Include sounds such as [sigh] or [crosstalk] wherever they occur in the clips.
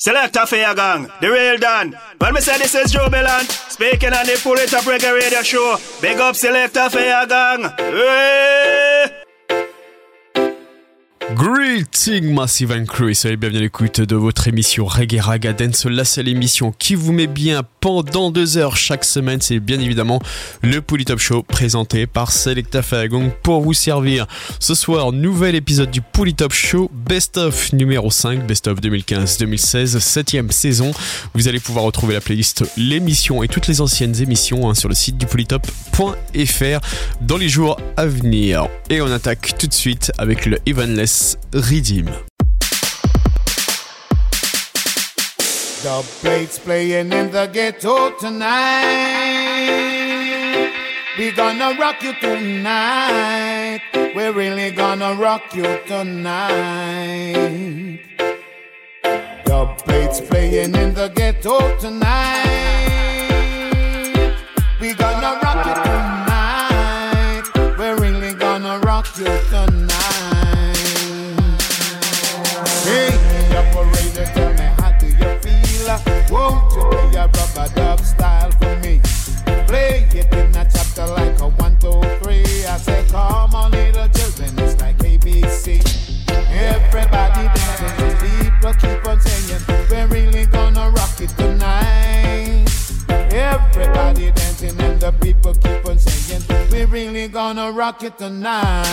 Selector your gang, the real Dan. When me say this is Joe speaking on the Pull It Up Reggae Radio Show. Big up Selector your gang. Hey! Greeting Massive and Crew soyez bienvenue à l'écoute de votre émission Reggae Raga Dance, la seule émission qui vous met bien pendant deux heures chaque semaine. C'est bien évidemment le Top Show présenté par Selecta Fagong pour vous servir. Ce soir, nouvel épisode du Top Show, Best of numéro 5, Best of 2015-2016, 7ème saison. Vous allez pouvoir retrouver la playlist, l'émission et toutes les anciennes émissions hein, sur le site du polytop.fr dans les jours à venir. Et on attaque tout de suite avec le The plates playing in the ghetto tonight. We gonna rock you tonight. We're really gonna rock you tonight. The plates playing in the ghetto tonight. We gonna rock you tonight. We're really gonna rock you tonight. Won't you play a rubber style for me? Play it in a chapter like a one, two, three. I come on, little children, it's like ABC. Everybody dancing, the people keep on singing. We're really gonna rock it tonight. Everybody dancing and the people keep on. We're really gonna rock it tonight.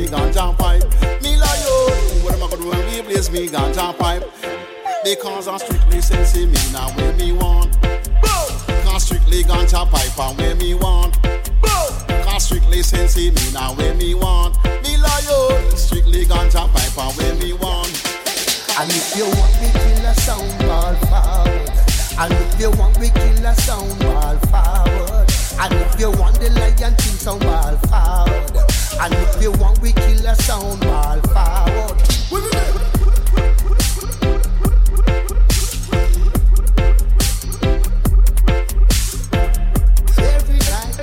Me ganja pipe? Me lion, what am I gonna do when we blaze me ganja pipe? Because I'm strictly sensing me now where me want. Cause strictly ganja pipe and where me want. Cause strictly sensing me now where me want. Me lion, strictly ganja pipe and where me want. And if you want me kill a sound ball forward And if you want me kill a sound ball forward And if you want the lion king sound ball forward And if you want we kill a sound ball forward Every night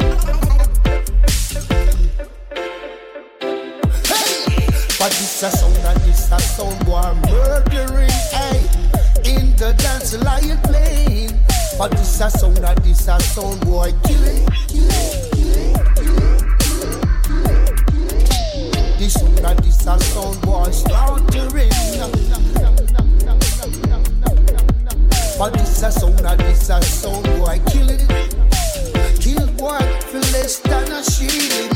But this a sound and this a sound war murdering, hey. In the dance lion playing. But this a sound and this a sound boy killing, killing, slaughtering. But a a kill it. Kill boy, feel less than a shilling.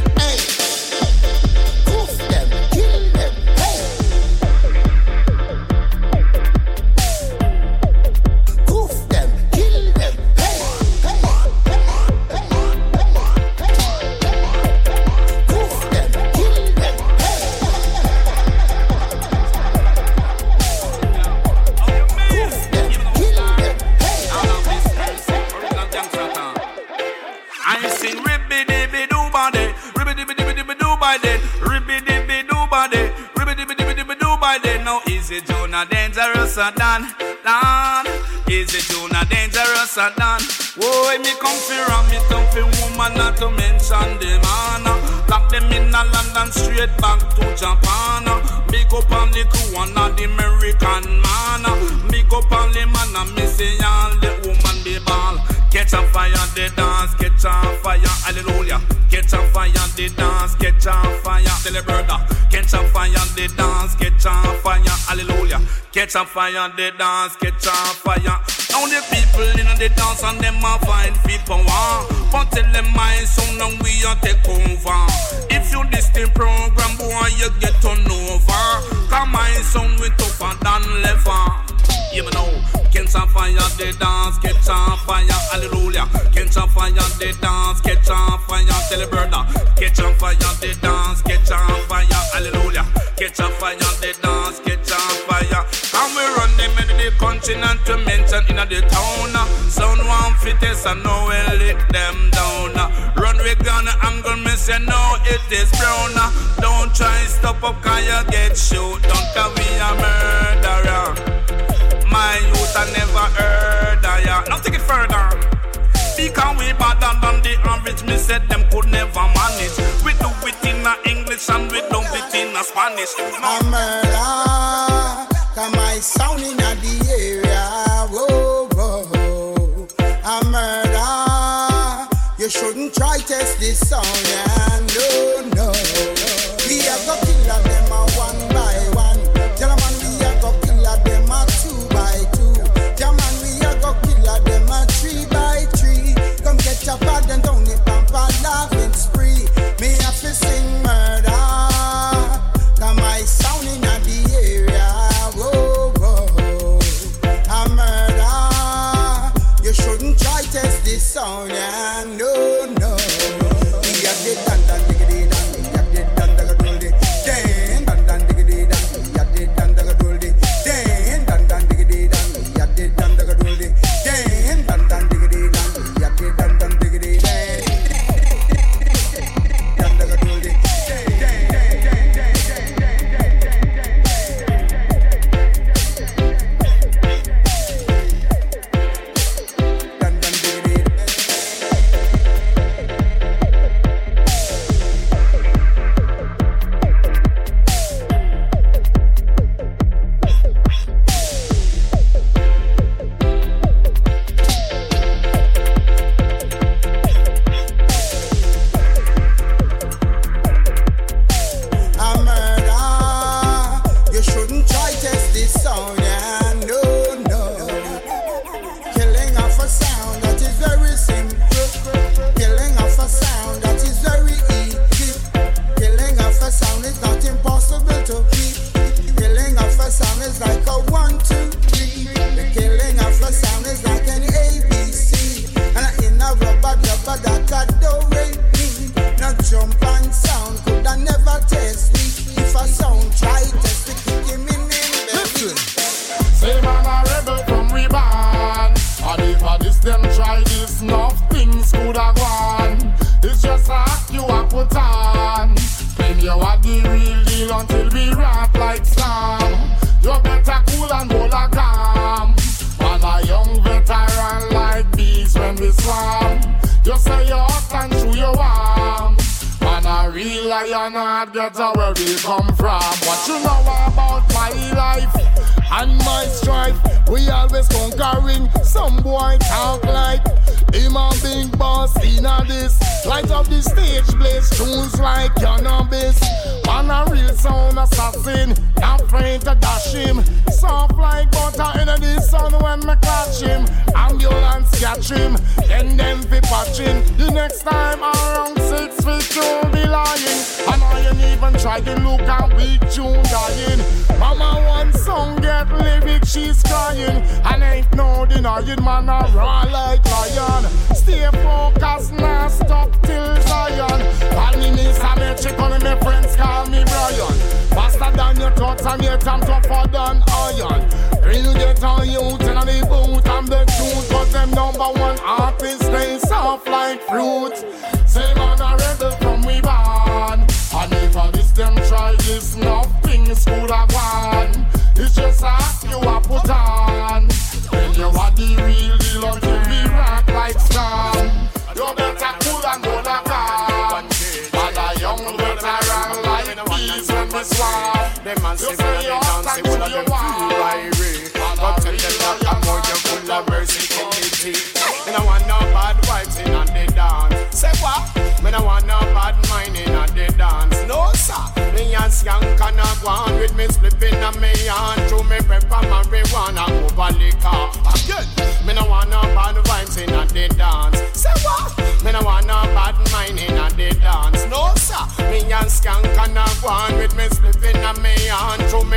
come fi ram it down fi woman not to mention them honor. Lock them in a London straight back Catch a fire, they dance, catch a fire. Now the people in the dance and them a find people want. But tell them my song now we a take over. If you this team program boy you get on over. Come my song we tougher than leather. You yeah, know, catch a fire, they dance, catch a fire, hallelujah. Catch a fire, they dance, catch a fire, tell the brother. Catch a fire, they dance. preaching and to mention in the town. Uh. Sound one fittest and now we lick them down. Uh. Run with gun angle, me say no, it is brown. Uh. Don't try stop up, cause you get shoot. Don't call me a murderer. My youth, I never heard of ya. Now take it further. Because we better than the average, me said them could never manage. We do it in English and we do it in Spanish. A murderer, cause my sound Test this song. Yeah.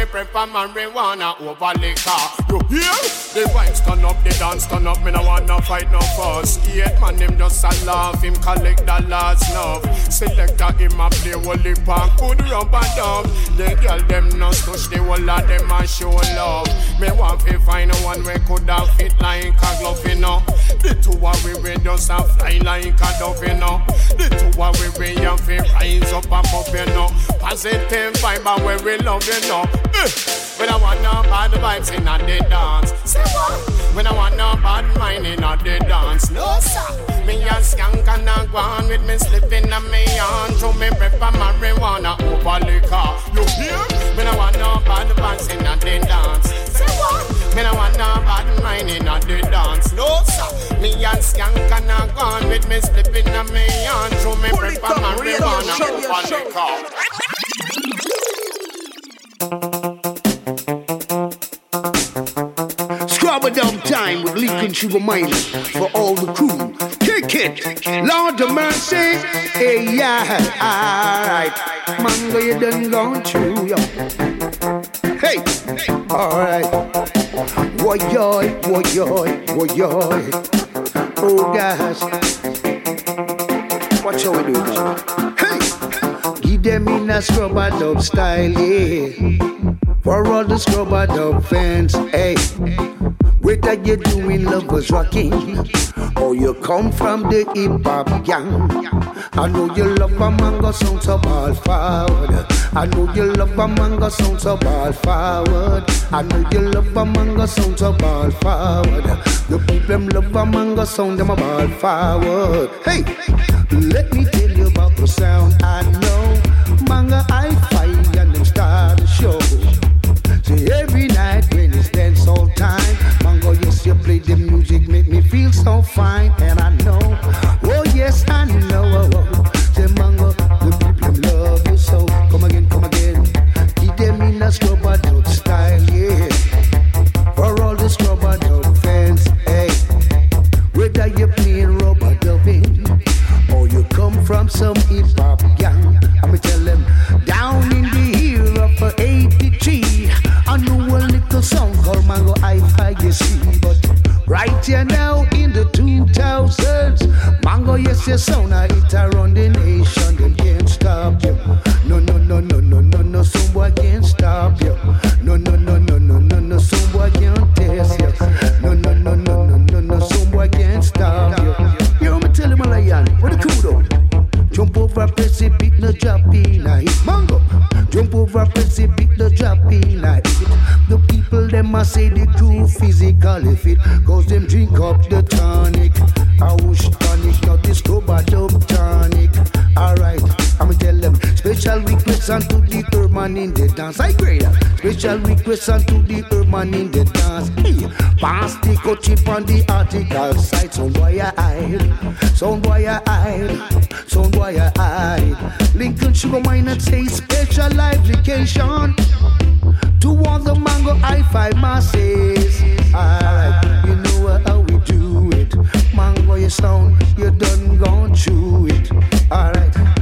Me pepper marijuana over liquor. You hear? The vibes turn up, the dance turn up. Me no want no fight, no fuss. Eight man, him just a laugh. Him collect the last snuff. Selector him a play wally park. Good rubber dub. The girl them no touch the whole of them a show love. Me want to find a one way could have fit like a glove, you know. The two of we we just a fly like a dove, you know. The two of we we have to rise up above, you know. Positive vibe where we love, you know. Eh. We don't want no bad vibes in a the dance. We don't want no bad mind in the dance. No sir. Me a skank and a go on with me slipping and me on. To me pepper marijuana over liquor. You hear? Me don't want no bad vibes in the dance. Say what? Me don't want no bad mind in a the dance. No sir. Me a skank and a go on with me slipping and me on. To me pepper marijuana over liquor. Scrubber time with Lincoln Sugar Minott for all the crew. Kick it, Lord of mercy. Hey, yeah, alright. Mango, you done gone through, yo. Hey, alright. What yoy, what yoy, what. Oh, gosh. What shall we do? Hey, give them in a scrubber dub style, yeah. For all the scrubber dub fans, hey. Whether you're doing lovers rocking or you come from the hip hop gang. I know you love a mango sound so ball forward. I know you love a mango sound so ball forward. I know you love a mango sound so ball forward. The people love a mango sound them a ball forward. Hey, let me tell you about the sound I know. Manga I fight and them start the show. Every night when it's dance all time. Mango, yes, you play the music, make me feel so fine. And I right here now in the 2000s, Mango, yes, your sound, I hit around the nation, them can't stop you. No, no, no, no, no, no, no, some boy can't stop you. No, no, no, no, no, no, no, some boy can't test you. No, no, no, no, no, no, no, some boy can't stop you. You know me tell him a lion, what cool though? Jump over a precipice, no drop in them a say the crew physically fit, cause them drink up the tonic. I wish tonic, not this scuba dub tonic. Alright, I'ma tell them special requests unto the urban in the dance. I agree. Special requests unto the urban in the dance. Hey, pass the chip on the article side. Sound boy I sound boy I sound boy I. Lincoln Sugar Minott say special application to all the mango hi-fi masses. Alright, you know how we do it. Mango, you sound, you done gone through it. Alright.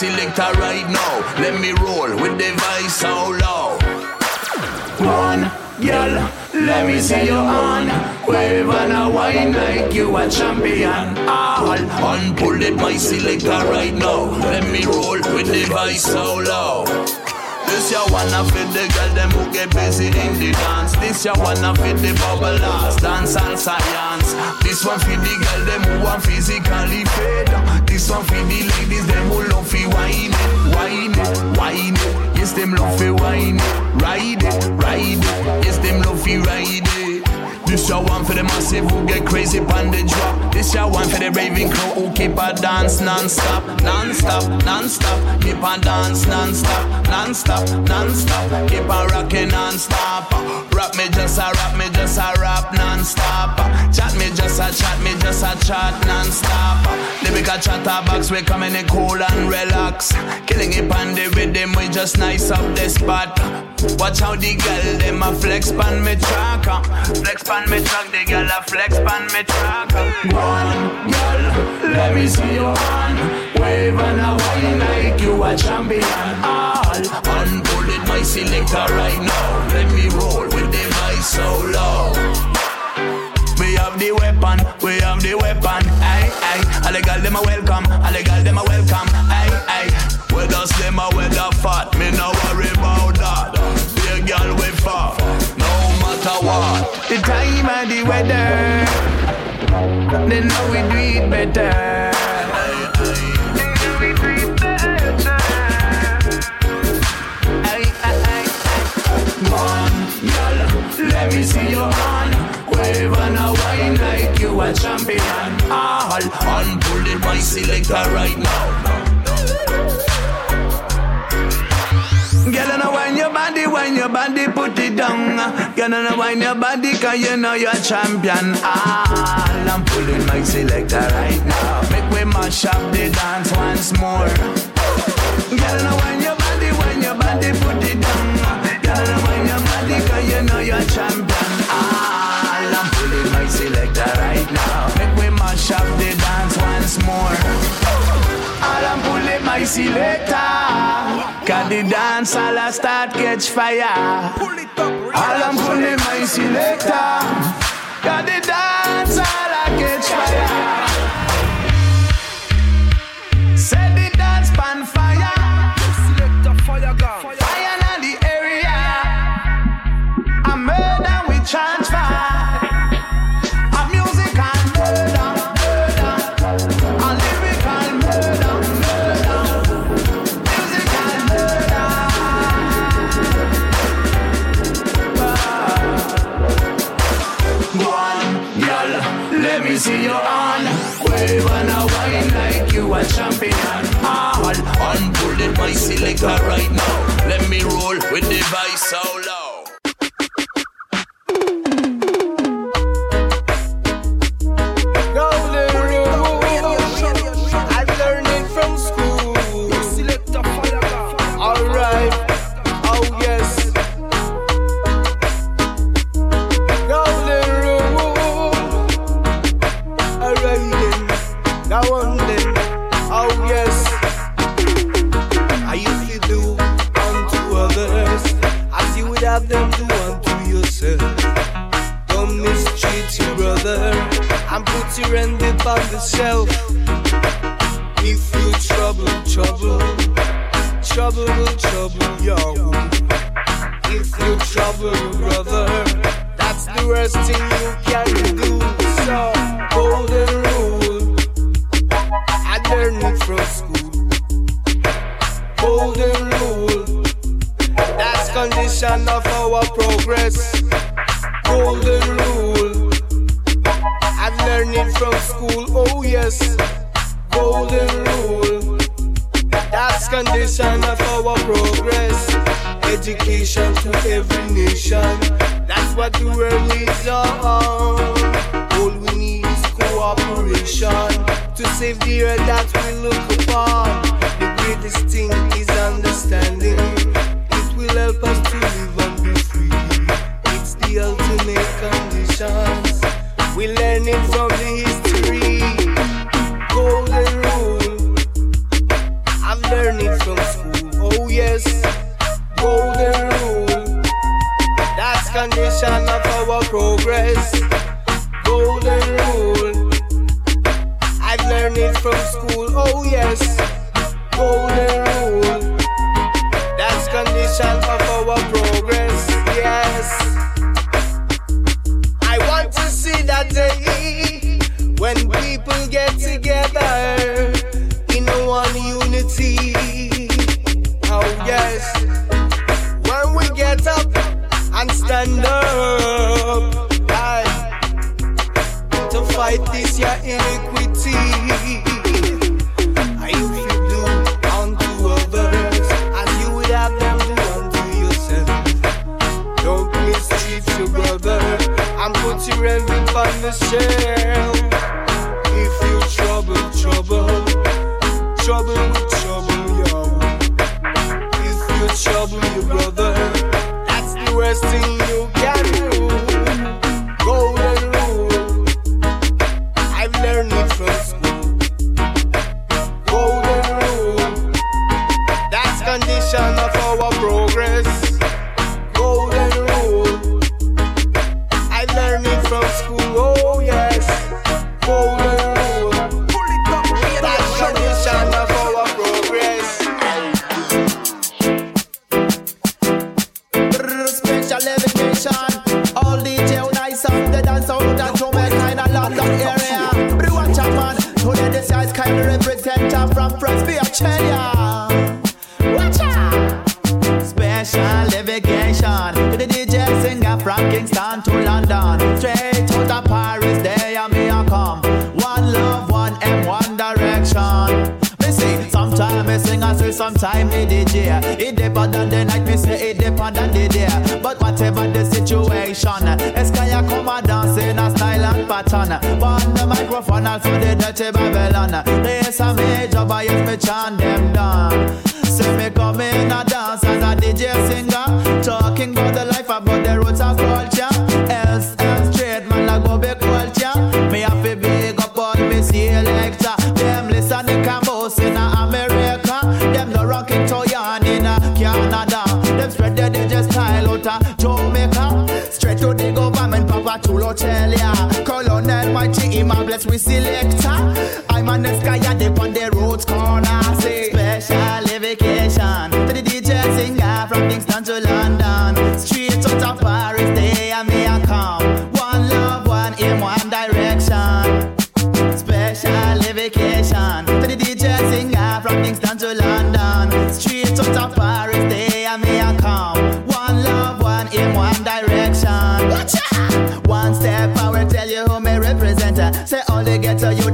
Selector right now. Let me roll with the voice so low. One girl, let me see your hand. Wave and a wine like you a champion. All on pull it my selector right now. Let me roll with the vice so low. This ya wanna fit the girl them who get busy in the dance. This ya wanna fit the bubblers, dance and science. This one fit the girl them who want physically fit. This one fit the ladies them who love fi wine it, wine it, wine it. Yes them love fi wine it, ride it, ride it. Yes them love fi ride it. This your one for the massive who get crazy on the drop. This your one for the raving crew who keep a dance non-stop, non-stop, non-stop. Keep a dance non-stop, non-stop, non-stop. Keep a rocking non-stop. Rap me just a rap me just a rap non-stop. Chat me just a chat me just a chat non-stop. Lyrical chatterbox we coming in cool and relax. Killing it on the rhythm we just nice up the spot. Watch how the girl them a flex pan me track. Flex pan me track, the girl a flex pan me track. One girl, let me see your hand. Wave and a wine like you a champion. All unpull my selector right now. Let me roll with the vice so low. We have the weapon, we have the weapon. Aye, aye. All the girls them a welcome, all the girls them a welcome. Aye, aye. Whether slim or whether fat, me no worry about that. A girl with far, no matter what. The time and the weather, they know we do it better. Let me see your hand. Wave and a wine like you a champion. All unpull it my selector right now. Girl, and wine your body, wine your body, put it down. Girl, and wine your body, cause you know you're a champion. Ah, I'm pulling my selector right now. Make we mash up the dance once more. Girl, and wine your body, wine your body, put it down. Girl, and wine your body, cause you know you're a champion. More. All I'm pulling my selector. Cause the dance all I start catch fire. All I'm pulling my selector. Cause the dance all I catch fire. Set the dance pan fire. Fire in it my selector right now. Let me roll with the vice so low. Upon DJ. It deeper than the night, me say it deeper than the day. But whatever the situation, Eskaya come a dance in a style and pattern. Burn the microphone and for the dirty Babylon. There's a major bias, me chant them down. So me come in a dance as a DJ singer, talking about the life, about the roots and culture. Tell ya, Colonel Mighty, him my bless we selector. I'm an escalator.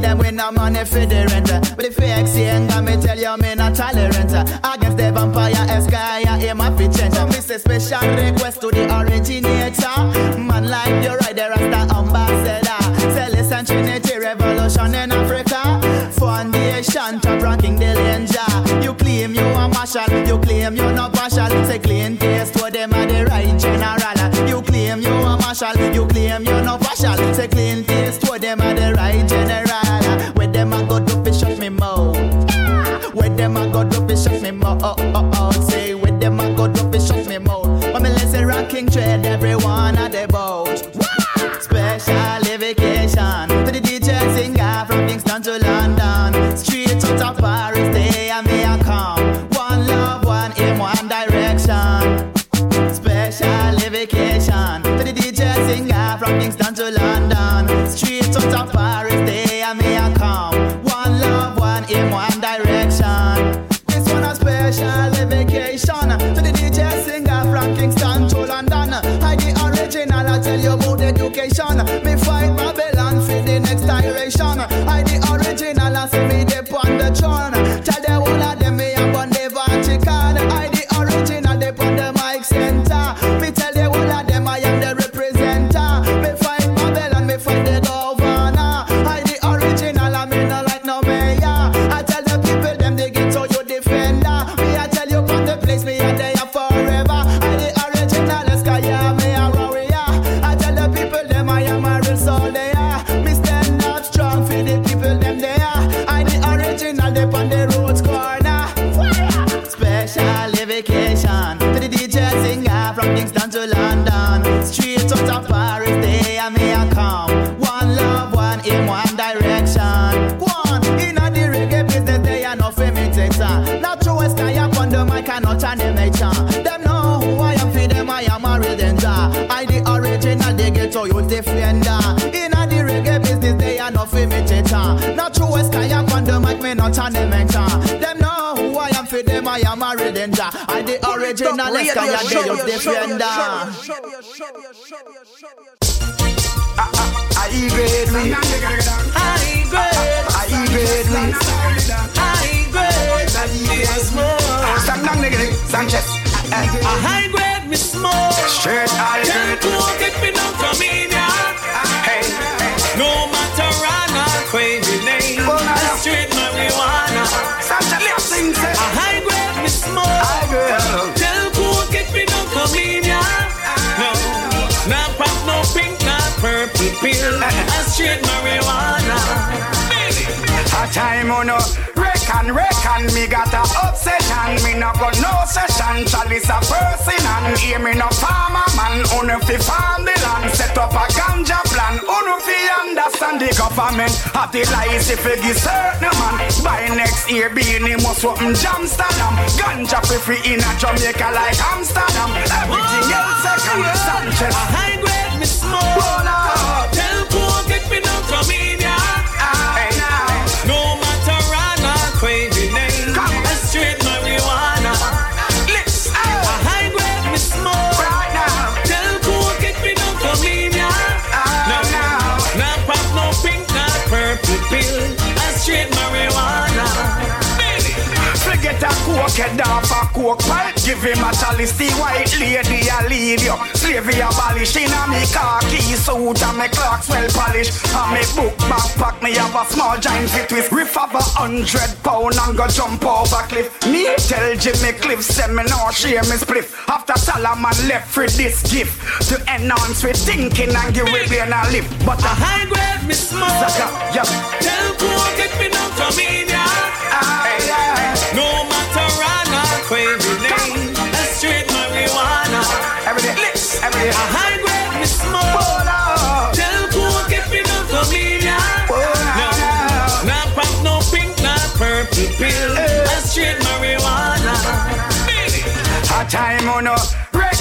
them with no money for the renter. But if you exchange, I me tell you me not tolerant. Against the vampire esquire, aim up it change. So me say special request to the originator. Man like you right there as the ambassador. Say listen Trinity revolution in Africa. Foundation top ranking the danger. You claim you a marshal, you claim you not partial. Say clean taste for them are the right general. You claim you a marshal, you I the original, sky up, they use the grade we High grade High grade we High grade Stand down nigga Sanchez. A grade me smoke Straight high Can't grade cook me no time on no. Reckon, reckon Me got a obsession. Me no go no session. Chalice a person and hear me no farmer man. Uno fi farm the land? Set up a ganja plan. Uno fi understand the government? Have the lies if you give certain man. By next year being must open Amsterdam. Ganja fi free in a Jamaica like Amsterdam. Everything else second Sanchez. A high grade me smoke up Forget a coke head off a coke. Pipe Give him a chalice, the white lady a lead you. Slavery abolish in a me khaki suit And me clocks well polished. And me book backpack Me have a small giant fit twist Riff of a hundred pound and go jump over a cliff. Me tell Jimmy Cliff Say me no share me spliff. After Solomon left for this gift To enhance with thinking and give we brain a lift. But A high grade me smoke. Zaga, yeah. Tell cook it me no come in ya. Aye, licks, every day A high grade me smoke. Hold up Tell cook it me no come in ya. No, nah pop no pink, purple pill. Straight marijuana. A time on no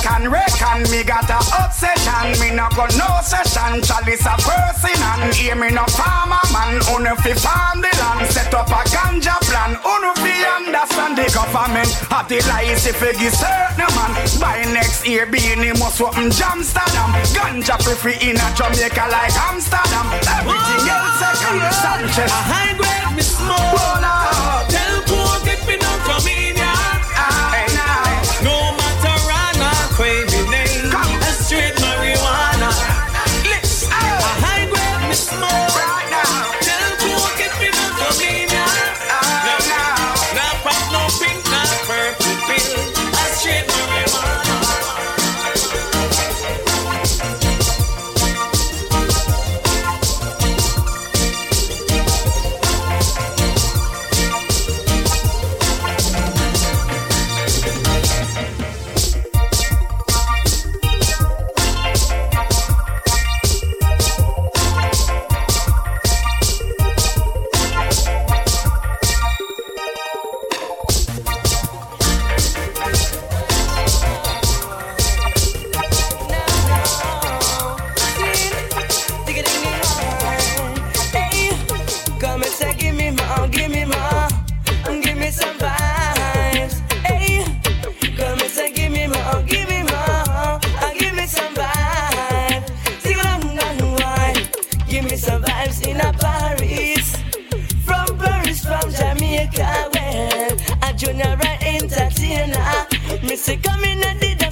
reckon, reckon Me got a obsession. Me no go no session. Chalice a person and hear me no farmer man. Uno fi farm the land. Set up a ganja plan. Uno fi understand the government. Have the lies if you give certain man. By next year being must open Amsterdam. Ganja free in a Jamaica like Amsterdam. Everything else second Sanchez. A high grade me smoke. Junior entertainer. Me say, come and did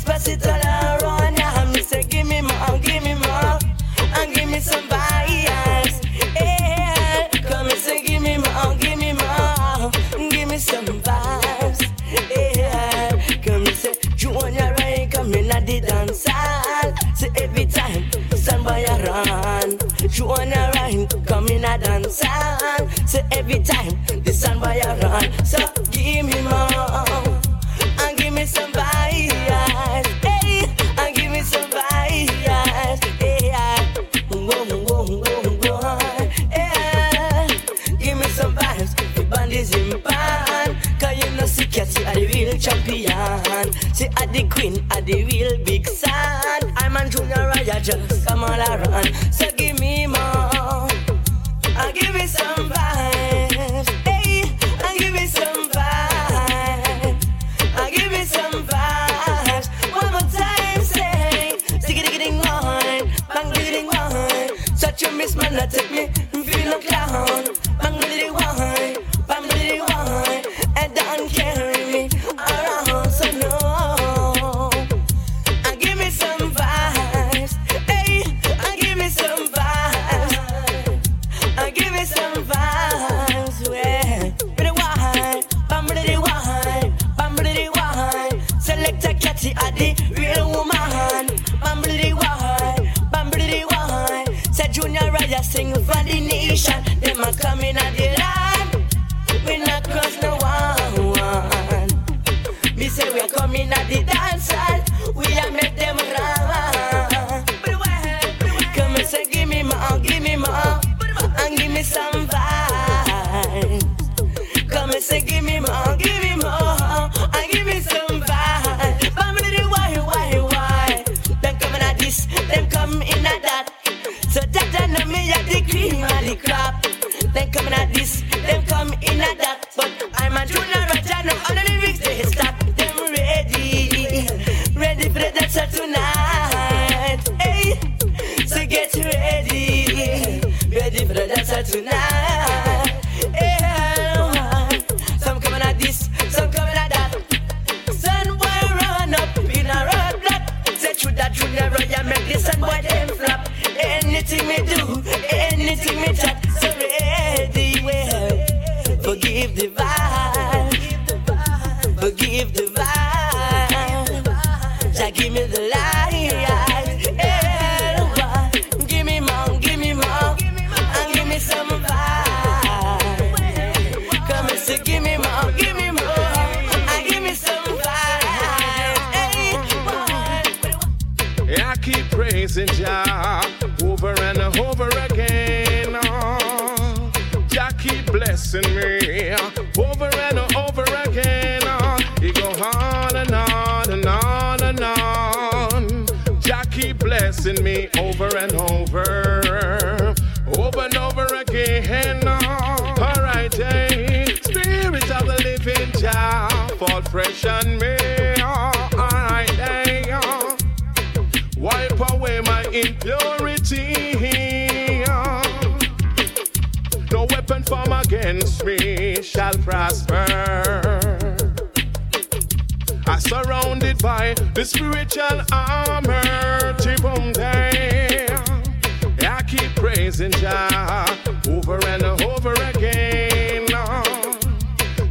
praising Jah over and over again.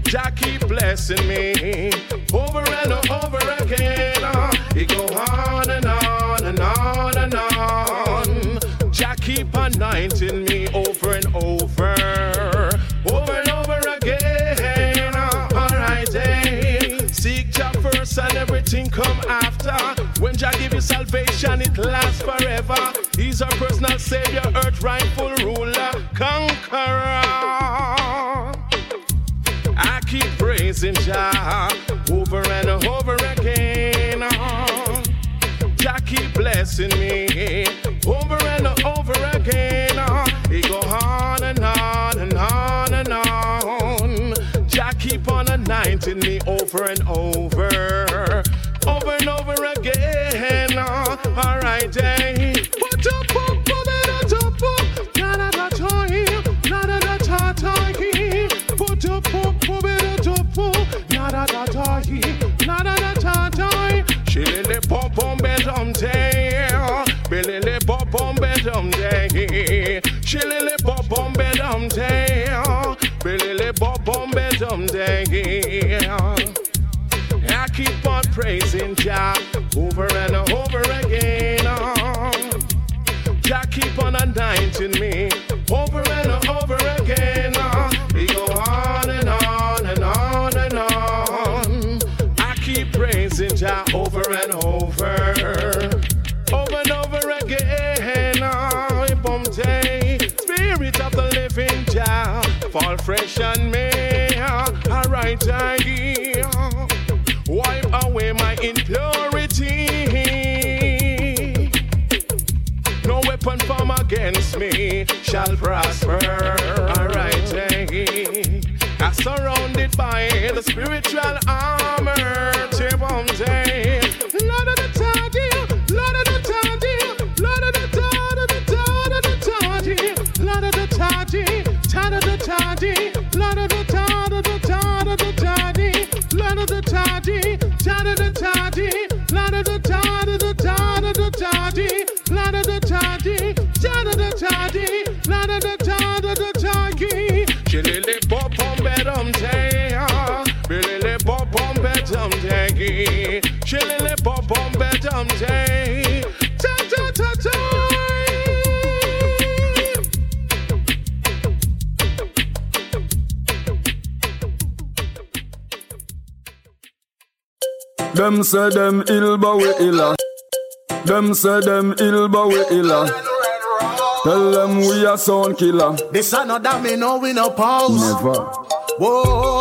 Jah keep blessing me over and over again. It go on and on and on and on. Jah keep anointing me over and over, over and over again. Alright. Eh? Seek Jah first and everything come after. When Jah give you salvation, it lasts forever. He's our personal savior, earth rightful ruler, conqueror. I keep praising Jah over and over again. Jah keep blessing me over and over again. He go on and on and on and on. Jah keep on anointing me over and over, over and over again. All right, Dave. someday. Billy pop bombe someday. Shilly pop bombe someday. Billy lip pop bombe someday. I keep on praising Jah over and over again. Jah keep on anointing me. fresh and may a right idea wipe away my impurity. No weapon formed against me shall prosper. A right idea. I'm surrounded by the spiritual armor. On bedum tay, Chilly pop on bedum tay. Ta ta ta ta. Them say them ill but we illa. Them say them ill but we illa. Tell them we a sound killer. This another me know we no pause. Never. Whoa.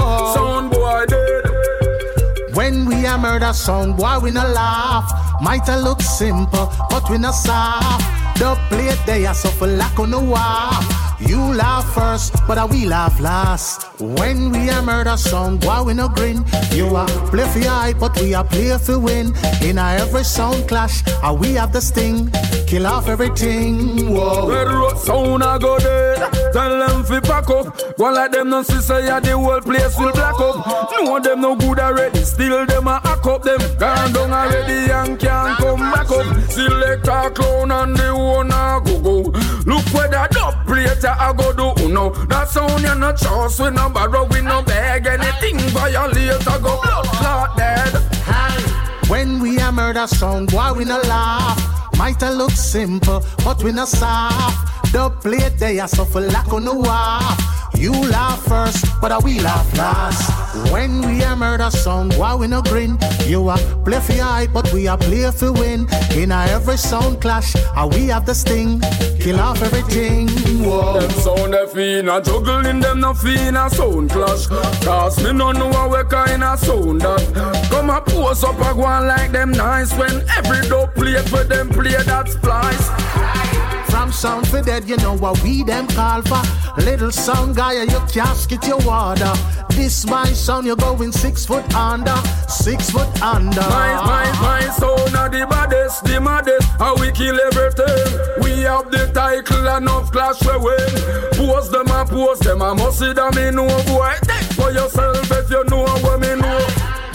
When we a murder sound, why we no laugh. Might a look simple, but we no soft. The plate they are suffer like on the wall. You laugh first, but I we laugh last. When we a murder sound, why we no grin. You a play for your but we a play for win. In a every sound clash, and we have the sting. Kill off everything. Whoa. Red road sound a go dead. Tell them fi pack up. Go like them no see say ya the whole place will black up. No them no good already. Still them a hack up them. Gone down already and can't come back up. Select a clown and the owner go go. Look where that dub plate a go do no. That sound you no trust we no borrow we no beg anything violate a go blood clot dead. When we a murder sound, why we no laugh? Might a look simple, but we no soft. The plate they are suffer like on the wall. You laugh first, but I we laugh last. When we a murder sound, why we no grin? You a play for eye, but we a play for win. In a every sound clash, and we have the sting. Kill off everything. Whoa. Them sound they feel a juggling them no feel a sound clash Cause me no know what kind of sound that Come a pose up a go like them nice When every dope plate for them play that splice Sound for dead, you know what we them call for. Little sound guy, you casket your water. This my sound, you're going six foot under, six foot under. My, my, my sound are the baddest, the maddest How we kill everything We have the title enough clash we win Pose them and pose them I must see them in no boy Take for yourself if you know what me know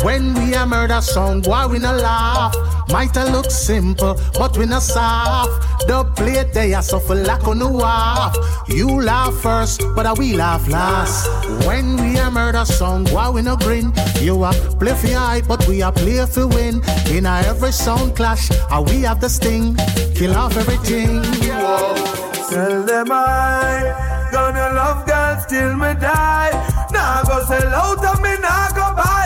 When we a murder sound, why we no laugh? Might a look simple, but we no soft. The plate they are suffer like on the wall. You laugh first, but I we laugh last. When we a murder sound, why we no grin? You a play for eye, but we a play for win. In a every sound clash, and we have the sting. Kill off everything. Tell them I gonna love girls till me die. Nah go sell out of me, nah go buy.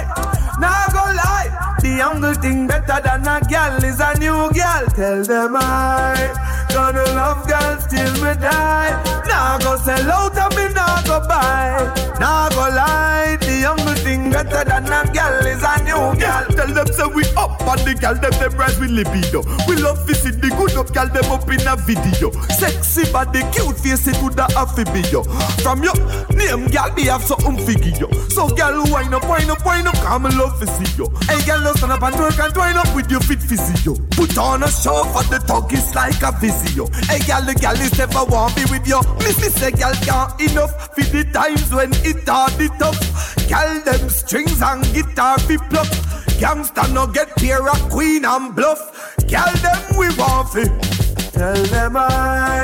Nah go lie. The younger thing better than a girl is a new girl. Tell them I gonna love girls till me die. Nah go sell out of me, nah go buy. Nah go lie. The younger thing better than a girl is a new girl. Tell them say we up and the girl them them rise with libido. We love to see the good up girl them up in a video. Sexy body, cute face it would a amphibio. From your name girl be have something figure yo. So girl wind up, wind up, wind up, come and love to see yo. Hey girl no stand up and twerk and twine up with your fit physio. Put on a show for the talk is like a visio. Hey girl the girl is never want be with you. Miss me say girl can't enough for the times when it hard it tough. Girl them strings and guitar fi pluck. Gangsta no get pair a queen and bluff. Girl them we want fi. Tell them I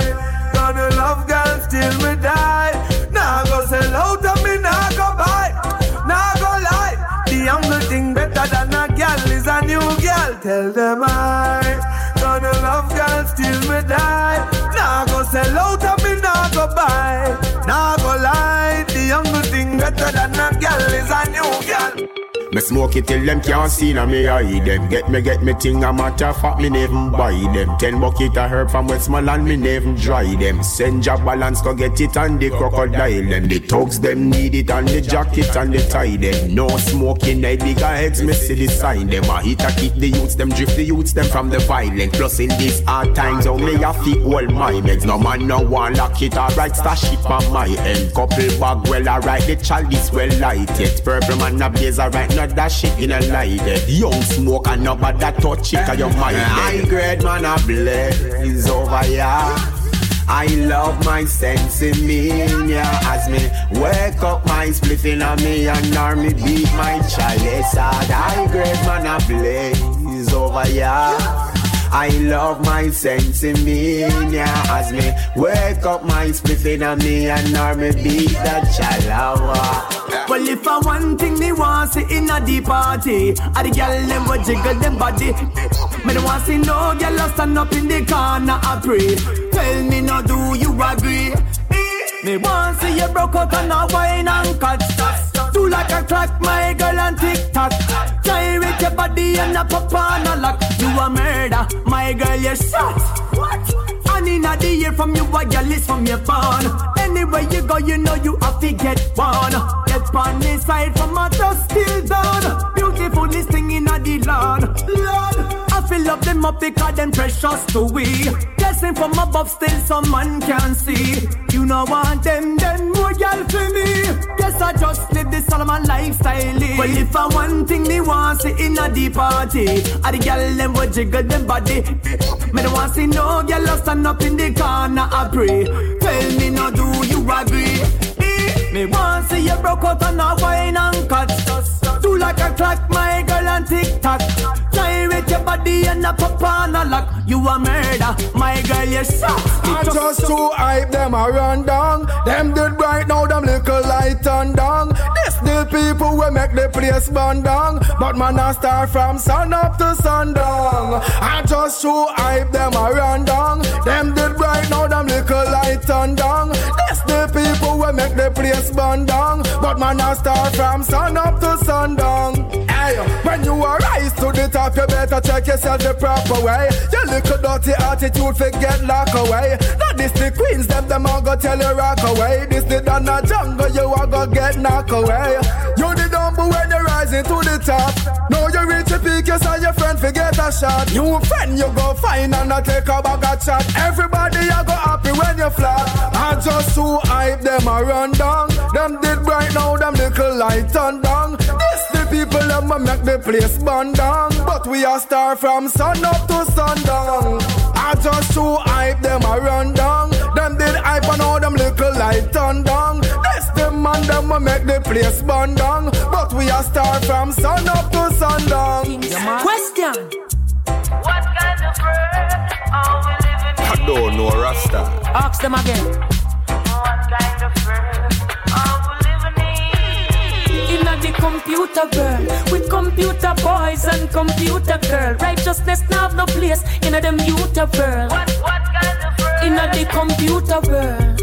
gonna love girls till we die. Nah go sell out of me, nah go buy, nah go lie. The younger thing better than a girl is a new girl. Tell them I gonna love girls till me die. Nah go sell out of me, nah go buy, nah better than a girl is a new girl. Me smoke it till them can't see na me eye them. Get me, get me thing a matter fact, me never buy them. Ten bucket of herb from Westmoreland, me never dry them. Send job balance to get it and the crocodile them. The thugs them need it and the jacket and the tie them. No smoking, they bigger heads, me see the sign them. I hit a keep the youths, them drift the youths, them from the violent. Plus in these hard times, oh me a fit all my meds. No man no one lock it, alright, stash it on my end. Couple bag well, alright, the chalice well lighted. Purple man a blaze, alright, not that shit in a lighted. Young smoke and nobody that touch it, cause your mind. High grade man a blaze over here. I love my sense in me, yeah. As me wake up my spliffing on me and army beat my chalice. I grade man a blaze over here. I love my sense in me, yeah. As me wake up my spliffing on me and army beat that chalawa. Well, if I one thing me want see in a deep party, a the girl them will jiggle them body. Me don't want see no girl stand up in the corner a pray. Tell me now, do you agree? Me want see you broke out and a wine and cut. Do like a clock, my girl, and tick tock. Gyrate your body and a pop on a lock. You a murder, my girl, you shot. What? And in the year from you, a girl is from your phone. Anywhere you go, you know you have to get one. Get on the side from a dust till down. Beautiful this thing in the lawn. Lord. I fill up them up because them precious to we. Blessing from above, still some man can see. You know want them, then more girl for me. Yes, I just live this Solomon lifestyle. Well, if I one thing me want see in a deep party, I the girl them will jiggle them body. Me don't want see no girl stand up in the corner I pray. Tell me now, do you agree? Me want see you broke out on a wine and cut. Do like a clock, my girl, and tick tock. Gyrate your body and a pop on a lock. You a murder, my girl, you shot. I just to hype them a run down. Them did right now, them little light on down. This the people will make the place burn down. But man, I start from sun up to sundown. I just to hype them a run down. Them did right now, them little light on down. This the people will make the place burn down. But man, I start from sun up to sundown. Hey, when you arise to the top, you better check yourself the proper way. Your little dirty attitude, forget lock away. Not this the queens, them them all go tell you rock away. This the Donna jungle, you all go get knock away. You the dumbo when you're rising to the top. Now you reach the peak, you saw your friend forget a shot. New friend you go find and I take a bag of chat. Everybody you go happy when you flat. I just to hype them a run down. Them did right now, them little light on down. This the people them a make the place burn down. But we are star from sun up to sundown. I just to hype them a run down. Them did hype on all them little light on down. This the man them a make the place burn down. But we are star from sun up to sundown. Question. What kind of world are we living in? I don't know Rasta. Ask them again. What kind of world are we living in? in the computer world with computer boys and computer girl. Righteousness now have no place in a them youth world. What, In the computer world.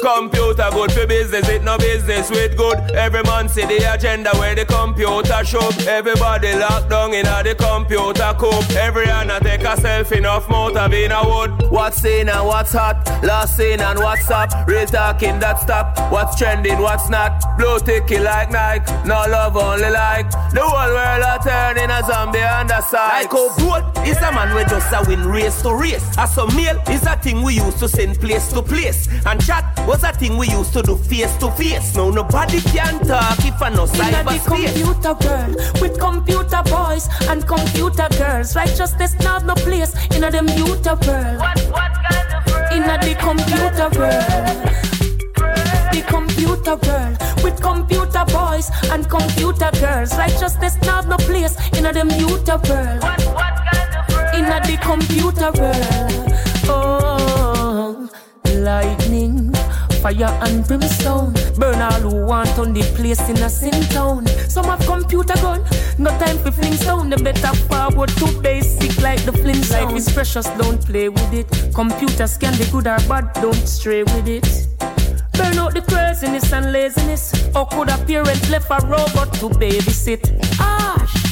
Computer good for business, it no business with good. Every man see the agenda where the computer show. Everybody locked down in a the computer coop. Every hand take a selfie, enough motor being a wood. What's in and what's hot, last seen and what's up. Real talking that stop. What's trending, what's not. Blue ticky like Nike, no love only like. The whole world a turning a zombie on the side. Like how boat is a man we just a win race to race. As a mail is a thing we used to send place to place. And chat was a thing we used to do face to face. Now nobody can talk if I no In the cyberspace. computer world with computer boys and computer girls. Righteousness now have no place in a them youth world. What, what kind of world? In the computer world. The computer world with computer boys and computer girls. Righteousness now have no place in a them youth world. What, what kind of world? In the computer world. Fire and brimstone Burn all who want on the place in a sin town Some have computer gun No time for fling sound Them better forward to basic like the Flintstones Life is precious, don't play with it Computers can be good or bad, don't stray with it Burn out the craziness and laziness. Or could a parent left a robot to babysit? Ash.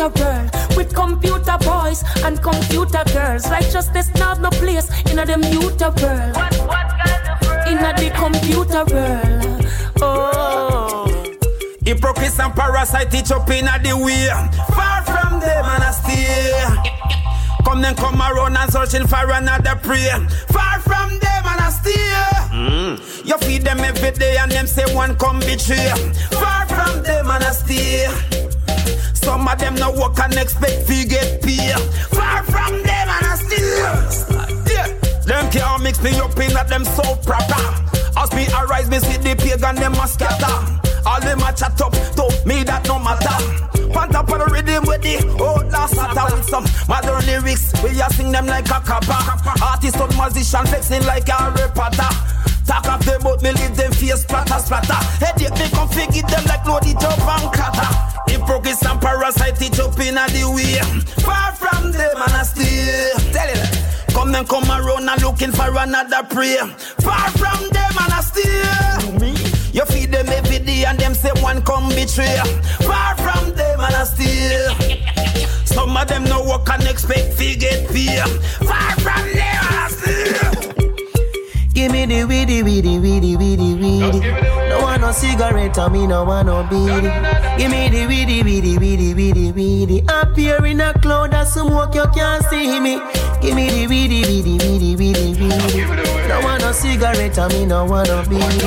Computer world with computer boys and computer girls. Righteousness not no place in a the muter world. What, what kind of world? In a the computer world. Oh. Hypocrites and parasite each up in a the way. Far from them and I stay. Come then come around and searching for another prey. Far from them and I stay. Mm. You feed them every day and them say one come betray. Far from them and I stay. Some of them no work and expect to get pay. Far from them and I still. Yeah. Them can't mix me up in that them so proper. As me arise, me see the pagan them a scatter. All them a chat up, to me that no matter. Pant up on the rhythm with the old last sata with some modern lyrics. We a sing them like a kappa. Artist or musician flexing like a Harry Potter. Talk of them but me leave them face splatter splatter. Headache me come figure them like loaded up and clatter. Hypocrites and parasite it up in the way. Far from them and I stay. Tell it. Come then come around and looking for another prey. Far from them and I stay. You feed them every day and them say one come betray. Far from them and I stay. Some of them no work and expect to get pay. Far from them and I stay. Give me the weedy, weedy, weedy, weedy, weedy. No want no cigarette, I me no want no beady. Give me the weedy, weedy, weedy, weedy, weedy. Up here in a cloud of smoke, you can't see me. Give me the weedy, weedy, weedy, weedy, weedy. No want no cigarette, I me no want no beady.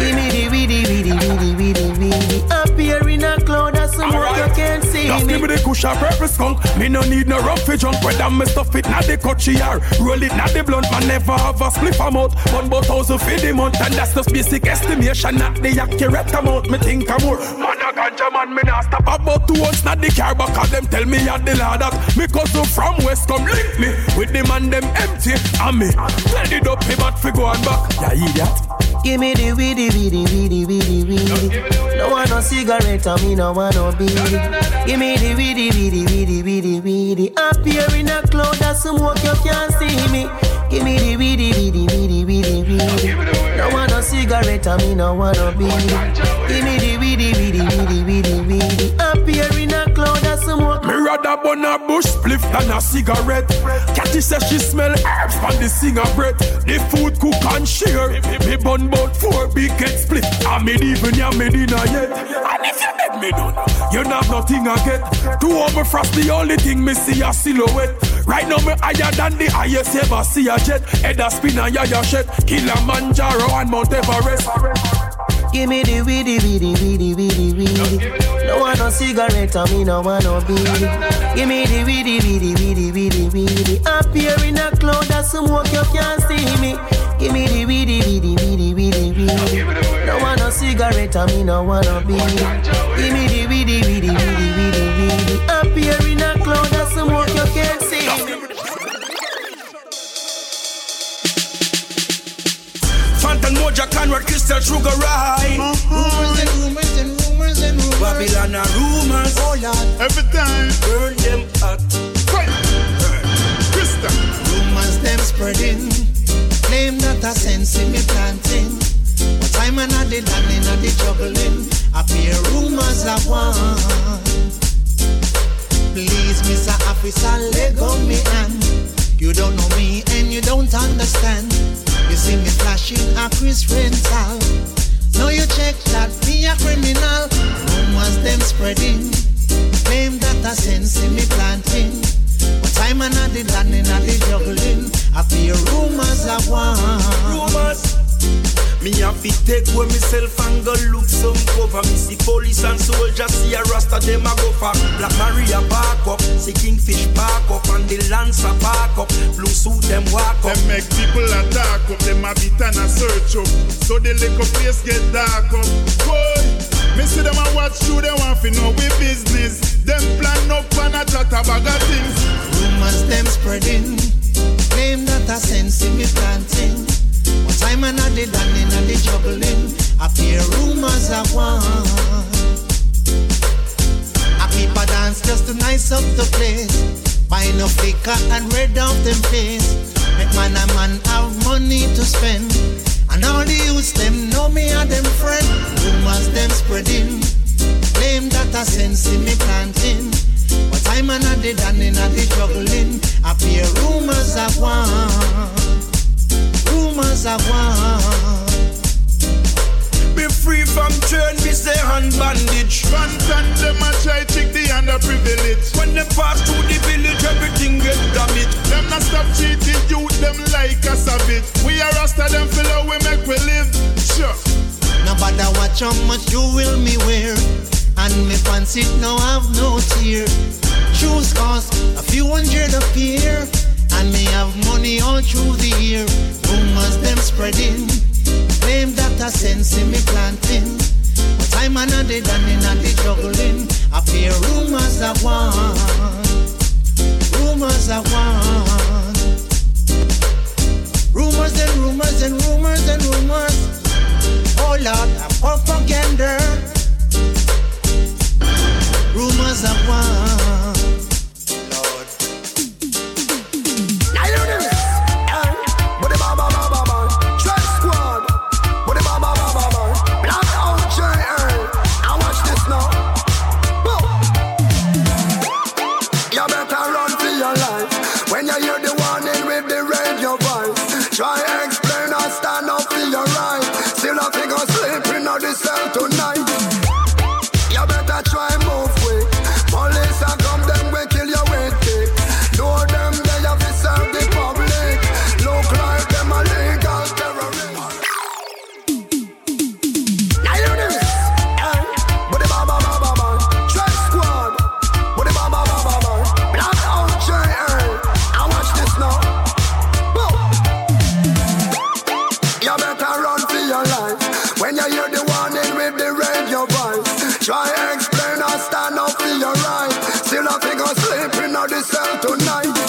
Give me the weedy, weedy, weedy, weedy, weedy. Up here in a cloud of smoke, you can't see Just give me the cushion purple skunk. Me no need no rough fi junk. Whether me stuff it not the cut she. Roll it not the blunt. Man never have a spliff amount. One but thousand for the month. And that's just basic estimation. Not the accurate amount. Me think I'm more. Man a ganja man. Me not stop about two ounce. Not the car. But cause them tell me at the lad that. Me cousin from west come link me. With the man them empty. And me. Tell the dope me but fi go and back. Yeah idiot. Give me the weedy, weedy, weedy, weedy, weedy. No want no cigarette, I me no want no beady. Give me the weedy, weedy, weedy, weedy, weedy. Here in a cloud of smoke, you can't see me. Give me the weedy, weedy, weedy, weedy, weedy. No want no cigarette, I me no want no beady. Give me the weedy, weedy, weedy, weedy. Rather burn a bush spliff than a cigarette. Catty says she smell herbs from the singer breath. The food cook and share. Me, bun bout four big get split. I made even ya dinner yet. And if you make me done, you not have nothing I get. Two over frost, the only thing me see a silhouette. Right now me higher than the highest ever see a jet. Head a spin and ya ya shed. Kilimanjaro and Mount Everest. Give me the weedy, weedy, weedy, weedy, weedy. No want no cigarette, I me no want no beady. Give me the weedy, weedy, weedy, weedy, weedy. Up here in a cloud of smoke, you can't see me. Give me the weedy, weedy, weedy, weedy, weedy. No want no cigarette, I me no want no beady. Give me the weedy, weedy, weedy, weedy, weedy. Up here in a cloud of smoke, you can't see me. Phantom Moja Conrad Crystal Sugar Rye. Rumors and rumors and rumors and rumors. Babylon are rumors. Oh yeah. Every time. Burn them hot. Krista. Rumors them spreading. Claim that I sense in me planting. But I'm an the landing and the juggling. I fear rumors are one. Please, Mr. Officer, let go me hand. You don't know me and you don't understand. You see me flashing a Chris rental. Now you check that me a criminal. Rumors them spreading. Claim that I sense in me planting. But I'm an the landing and the juggling. I fear rumors are one. Rumors. Me have to take away myself and go look some cover. Me see police and soldiers, see a rasta them a go for. Black Maria back up, see Kingfish back up, and the Lancer back up. Blue suit them walk up. Them make people attack up, them a beat and a search up. So the liquor place get dark up. Boy, me see them a watch through, they want to know we business. Them plan up and a chat a bag of things. Rumors them spreading. Claim that I sense in me planting. What time and I did and in and the juggling. I fear rumors I want. I keep a dance just to nice up the place. Buy no flicker and red off them face. Make man and man have money to spend. And all the youths them know me and them friend. Rumors them spreading. Blame that I sense in me planting. But I'm an added and in the juggling. I fear rumors I want. Rumors of one. Be free from churn, be say hand bandage. Bantan them a try take the underprivileged. When they pass through the village, everything get damaged. Them not stop cheating you them like a savage. We are rasta them fellow, we make we live. Sure. Nobody watch how much you will me wear. And me pants it now have no tear. Shoes cost a few hundred a pair. And me have money all through the year. Rumors them spreading. Claim that I sense in me planting. But I'm another than in the juggling. I fear rumors are one. Rumors are one. Rumors and rumors and rumors and rumors. Oh Lord, a propaganda. Rumors are one. Try explain or stand up for your right. Still I think I'm sleeping on the cell tonight.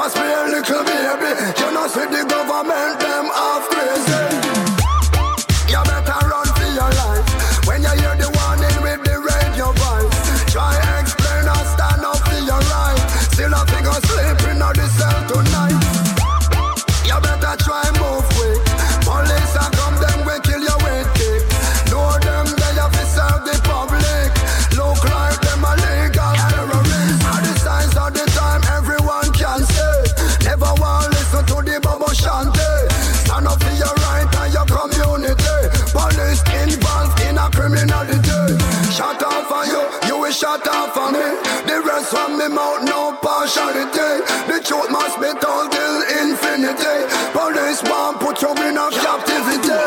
On a pepper spray, little baby. You know see the government them half partiality. The truth must be told till infinity. Police won't put you in a captivity.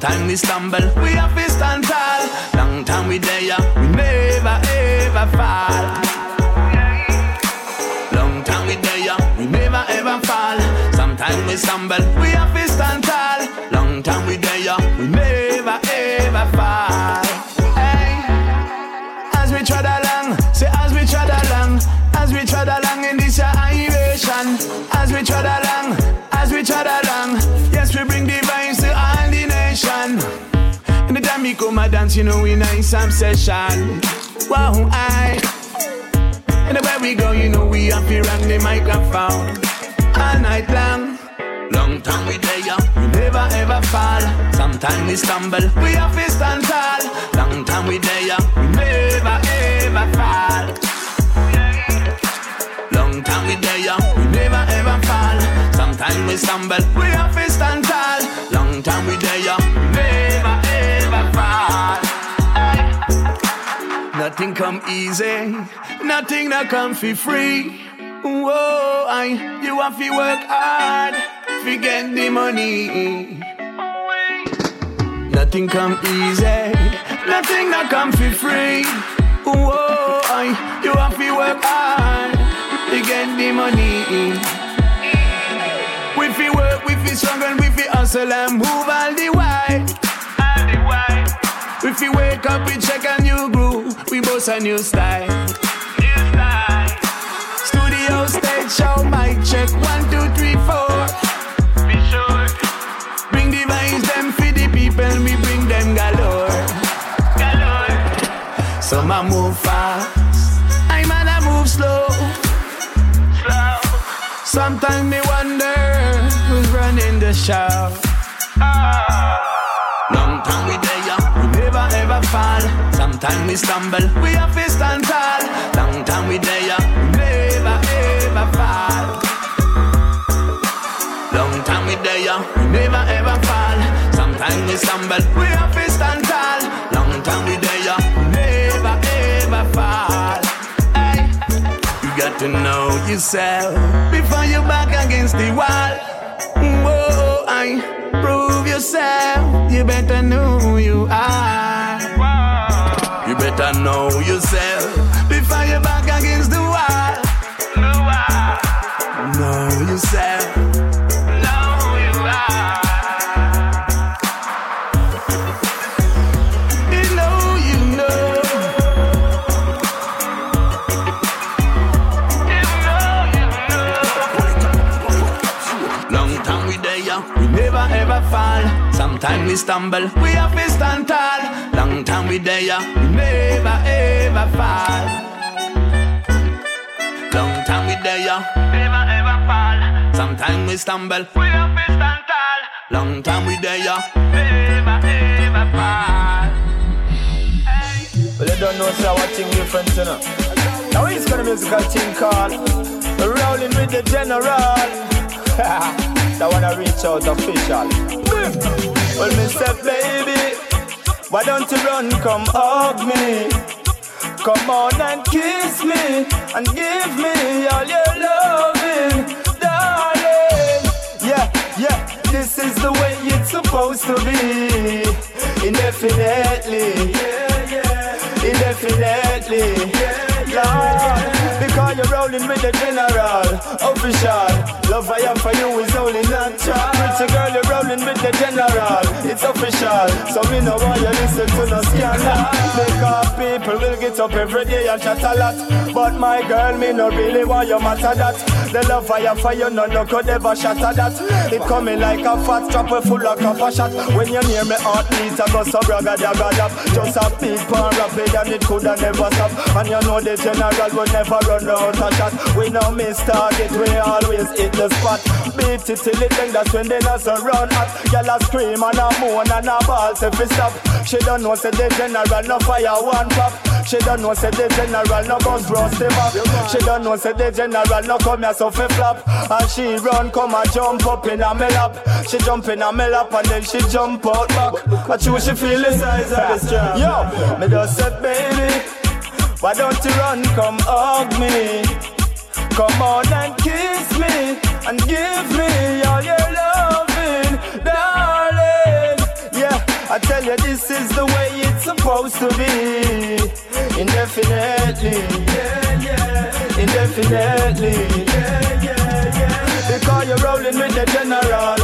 Sometimes we stumble, we have to stand tall. Long time we there, we never ever fall. Long time we there, we never ever fall. Sometimes we stumble, we We come a dance, you know we nice obsession. Wow, I. Anywhere we go, you know we have to run the microphone all night long. Long time we there, ya. we never ever fall. Sometimes we stumble, we have to stand tall. Long time we there, we never ever fall. Long time we there, we never ever fall. Sometimes we stumble, we have to stand tall. Long time we there, we Nothing come easy, nothing not come for free. Whoa, I, you have to work hard, forget the money. Nothing come easy, nothing not come for free. Whoa, I, you have to work hard, to get the money. We fi work, we fi struggle, we fi hustle and move all the way. Way. We wake up, we check a new groove, we boast a new style. New style. Studio stage show, mic check one, two, three, four. Be sure. Bring the vibes them for the people, we bring them galore. Galore. Some a move fast, I man a move slow. Slow. Sometimes me wonder who's running the show. Long stumble, we have to stand tall. Long time we there, we never ever fall. Long time we there, we never ever fall. Sometimes we stumble, we have to stand tall. Long time we there, we never ever fall. Hey. You got to know yourself before you back against the wall. Whoa, I prove yourself. You better know who you are. Know yourself before you back against the wall. Know yourself. Sometimes we stumble, we have to stand tall. Long time we there, yeah. we never ever fall. Long time we there, yeah. never ever fall. Sometimes we stumble, we have to stand tall. Long time we there, yeah. never ever fall. Well, you don't know, so what thing different, you know. Now he's got a musical thing called Rolling with the General. [laughs] that wanna reach out official. Well, me say, baby, why don't you run, come hug me? Come on and kiss me and give me all your loving, darling. Yeah, yeah, this is the way it's supposed to be. Indefinitely. Rolling with the general, official. Love I have for you is only natural. Pretty girl, you're rolling with the general, it's official. So me know why you listen to no scandal. Because people will get up every day and chat a lot. But my girl, me no really want you matter that. The love I have for you, no no could ever shatter that. It coming like a fat trapper full of copper shot. When you near me heart heartbeat, I go so bragga daga dap. Just a big pan rapid and it coulda never stop. And you know the general will never run out a shot. We no miss target, we always hit the spot. Beat it till it end, that's when they not run hot. Gyal a scream and a moan and a ball if it stop. She don't know say the general no fire one pop. She don't know say the general no bus rust him up. She don't know say the general no come here so fi flop. And she run come and jump up in a me lap. She jump in a me lap and then she jump out back. I choose she feel the size of the strap. Yo, me just said baby, why don't you run come hug me? Come on and kiss me and give me all your loving, darling. Yeah, I tell you this is the way it's supposed to be. Indefinitely, yeah, yeah. Indefinitely, yeah, yeah, yeah. Because you're rolling with the general,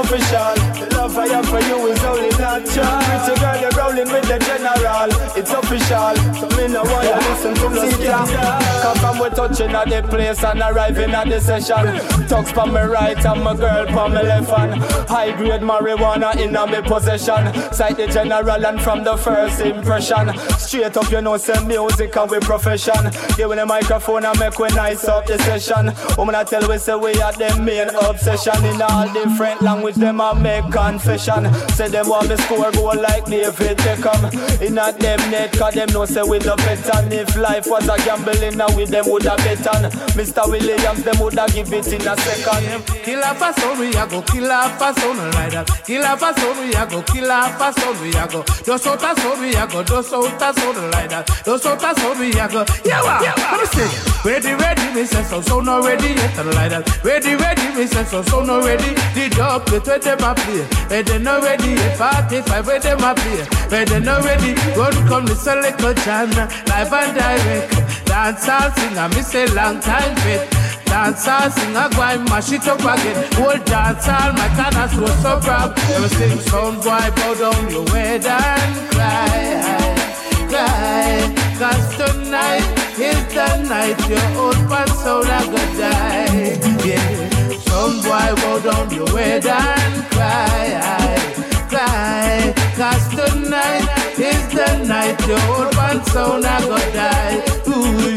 official. The love I have for you is only natural. Pretty girl, you're rolling with the general, it's official. So me no want you listen to no scandal. Come from we touching at the place and arriving at the session. Talks from my right and my girl from my left hand. High grade marijuana in a me possession. Sight the general and from the first impression. Straight up, you know, say music and we profession. Give me the microphone and make we nice up the session. Woman, I tell we say we are the main obsession in all different language. Them a make confession. Say them want me score goal like David Beckham. In a them net, cause them know say we the better. If life was a gambling, now with them would have bet on. Mr. Williams, them would have give it in a second. Kill off a soul, we a go kill off a soul like that. Kill off a soul, we a go kill off a soul, we a go. Dos out a soul, we a go. Dos out a soul like that. Dos out a soul, we a go. Yeah, wa. Let me see. Ready, ready, we say so, so not ready yet like that. Ready, ready, we say so, so not ready. The dub plate where them a play. Where they not ready, 45 where them a play. Where they not ready, run come listen little genre, live and direct. Dance all sing, I miss a long time fit. Dance all sing, I go and mash it up again. Old dance all, my canna so so proud. Never sing sound boy, bow down your head and cry, cry. Cause tonight is the night your old pants sound I go die. Yeah, sound boy, bow down your head and cry, cry. Cause tonight is the night your old pants sound I go die. Ooh.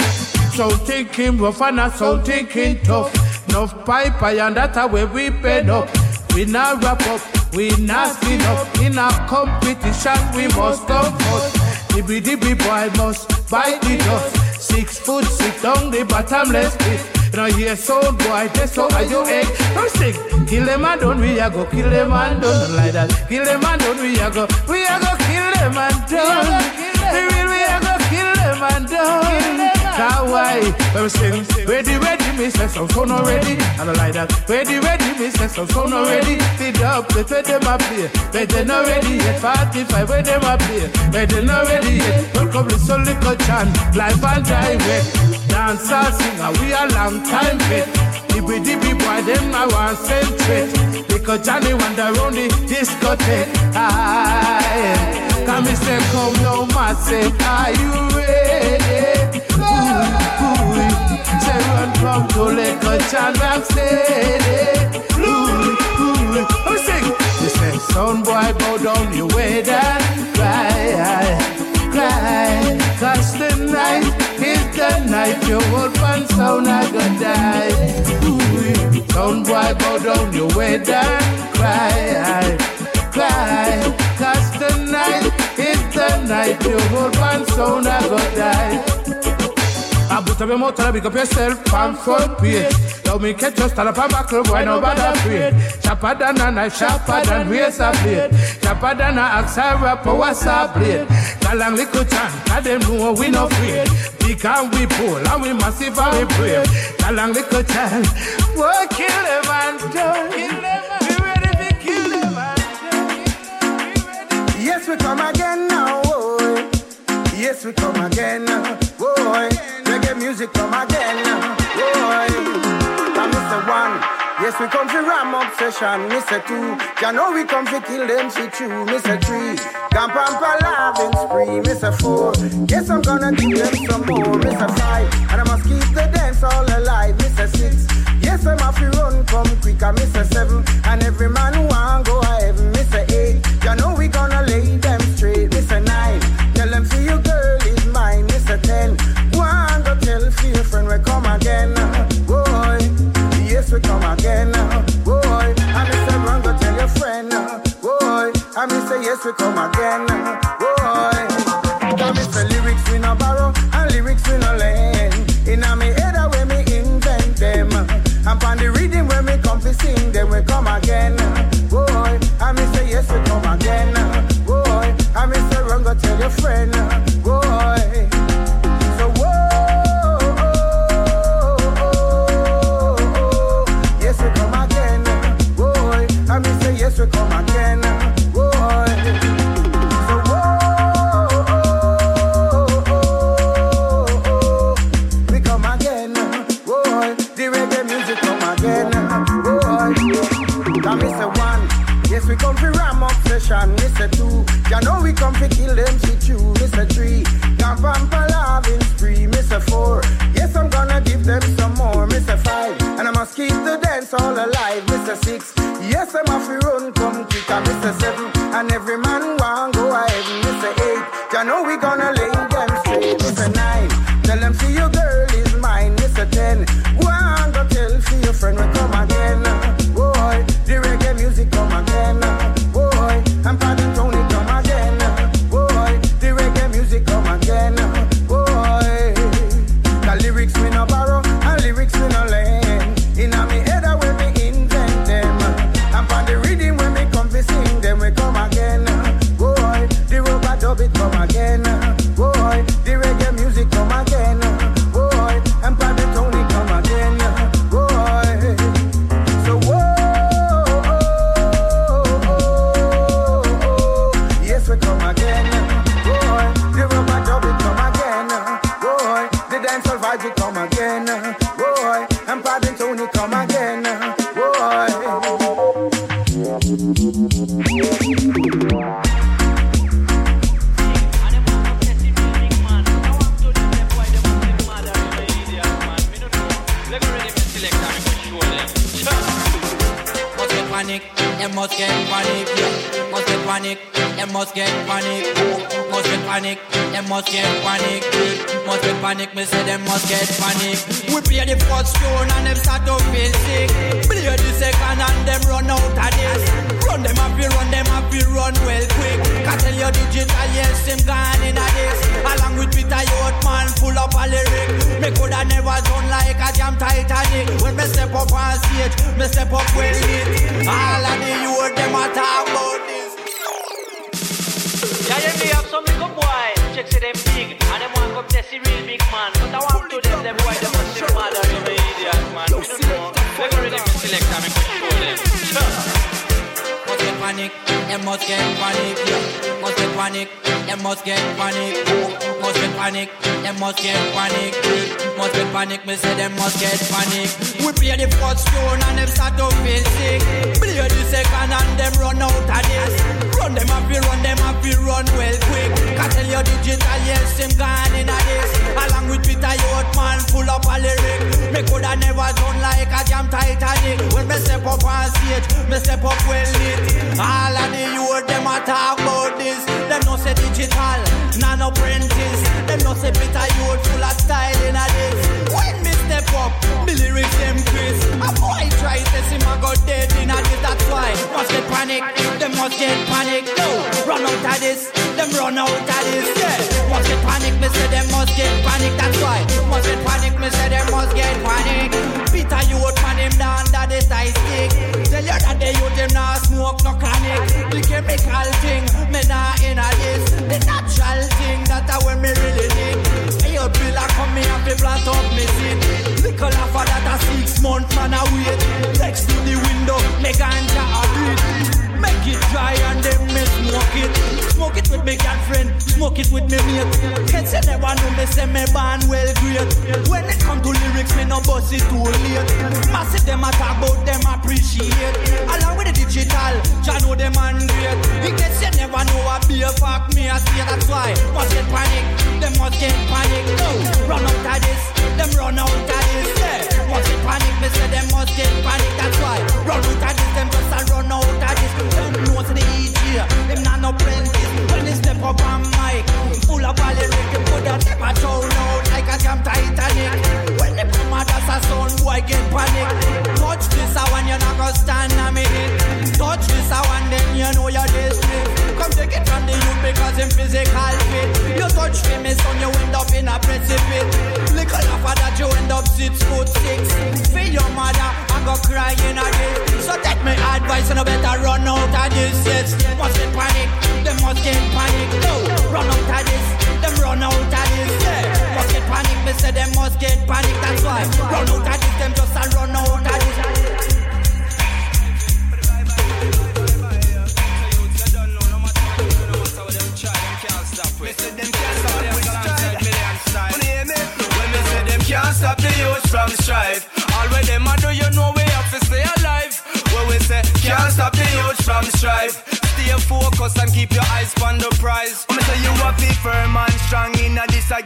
So thinking rough and a so thinking tough. Enough pipe and that a way we bed up. We not wrap up, we not spin up. In a competition we must come. Dibby dibby boy must bite the dust. Six foot sit down the bottomless pit. Now hear sound boy, this so are you egg. Now sing, kill them and done, we a go kill them and done like that. Kill them and done, we a go, we a go kill them and done. We will, we a go kill them and done. Kawaii. When we sing, ready, ready, me say some phone already. And I like that. Ready, ready, me say some phone already. Feed up, the where them a play. Where they not ready yet. 45, where them a play. Where they not ready yet. Welcome to so little chant. Life and direct. Dance and singer, we a long time fit. Dibby dibby boy, them I want same centric. Because Johnny wander round the discotheque. Aye. Come and say, come now, massive. Are you ready? Ooh. Say, run from to let a chant back steady. Sing. They say, son boy, go down your way down. Cry, cry. Cause the night is the night. Your old man sound I gonna die. Ooh, son boy, go down your way down. Cry, cry. Cause tonight is the night your whole man sound I go die. I put up your motor, pick up yourself, pan front page. Love me catch your stand up and buckle, boy, nobody afraid. Sharper than a knife, sharper than razor blade. Sharper than a axe, I rap, or what's a blade. Galang little chan, cause them know we no afraid. Big and we pull, and we massive and we brave. Galang little chan, we'll kill them and don't kill them. We ready to kill them and Yes, we come again now, boy. Yes, we come again now, boy. Reggae music come again boy. Mr. One. Yes, we come for ram obsession, Mr. Two. Ya know we come for kill them shit true, Mr. Three. Camp and palavin spree, Mr. Four. Yes, I'm gonna give them some more, Mr. Five. And I must keep the dance all alive, Mr. Six. Yes, I'm off run, come quicker, Mr. Seven. And every man who want go ahead, Mr. Eight. Ya know we gonna lay Mr. Yes, we come again, oh, boy. Cause Mr. Lyrics we no borrow and lyrics we no lend. In a me head way me invent them. And on the reading when me come to sing, then we come again, oh, boy. I me say yes, we come again, oh, boy. And me say run go tell your friend, obsession, Mr. Two. Ya know we come for kill them shit you, Mr. Three. Camp and palavin spree, Mr. Four. Yes I'm gonna give them some more, Mr. Five. And I must keep the dance all alive, Mr. Six. Yes I'm off run, come quicker, Mr. Seven. And every man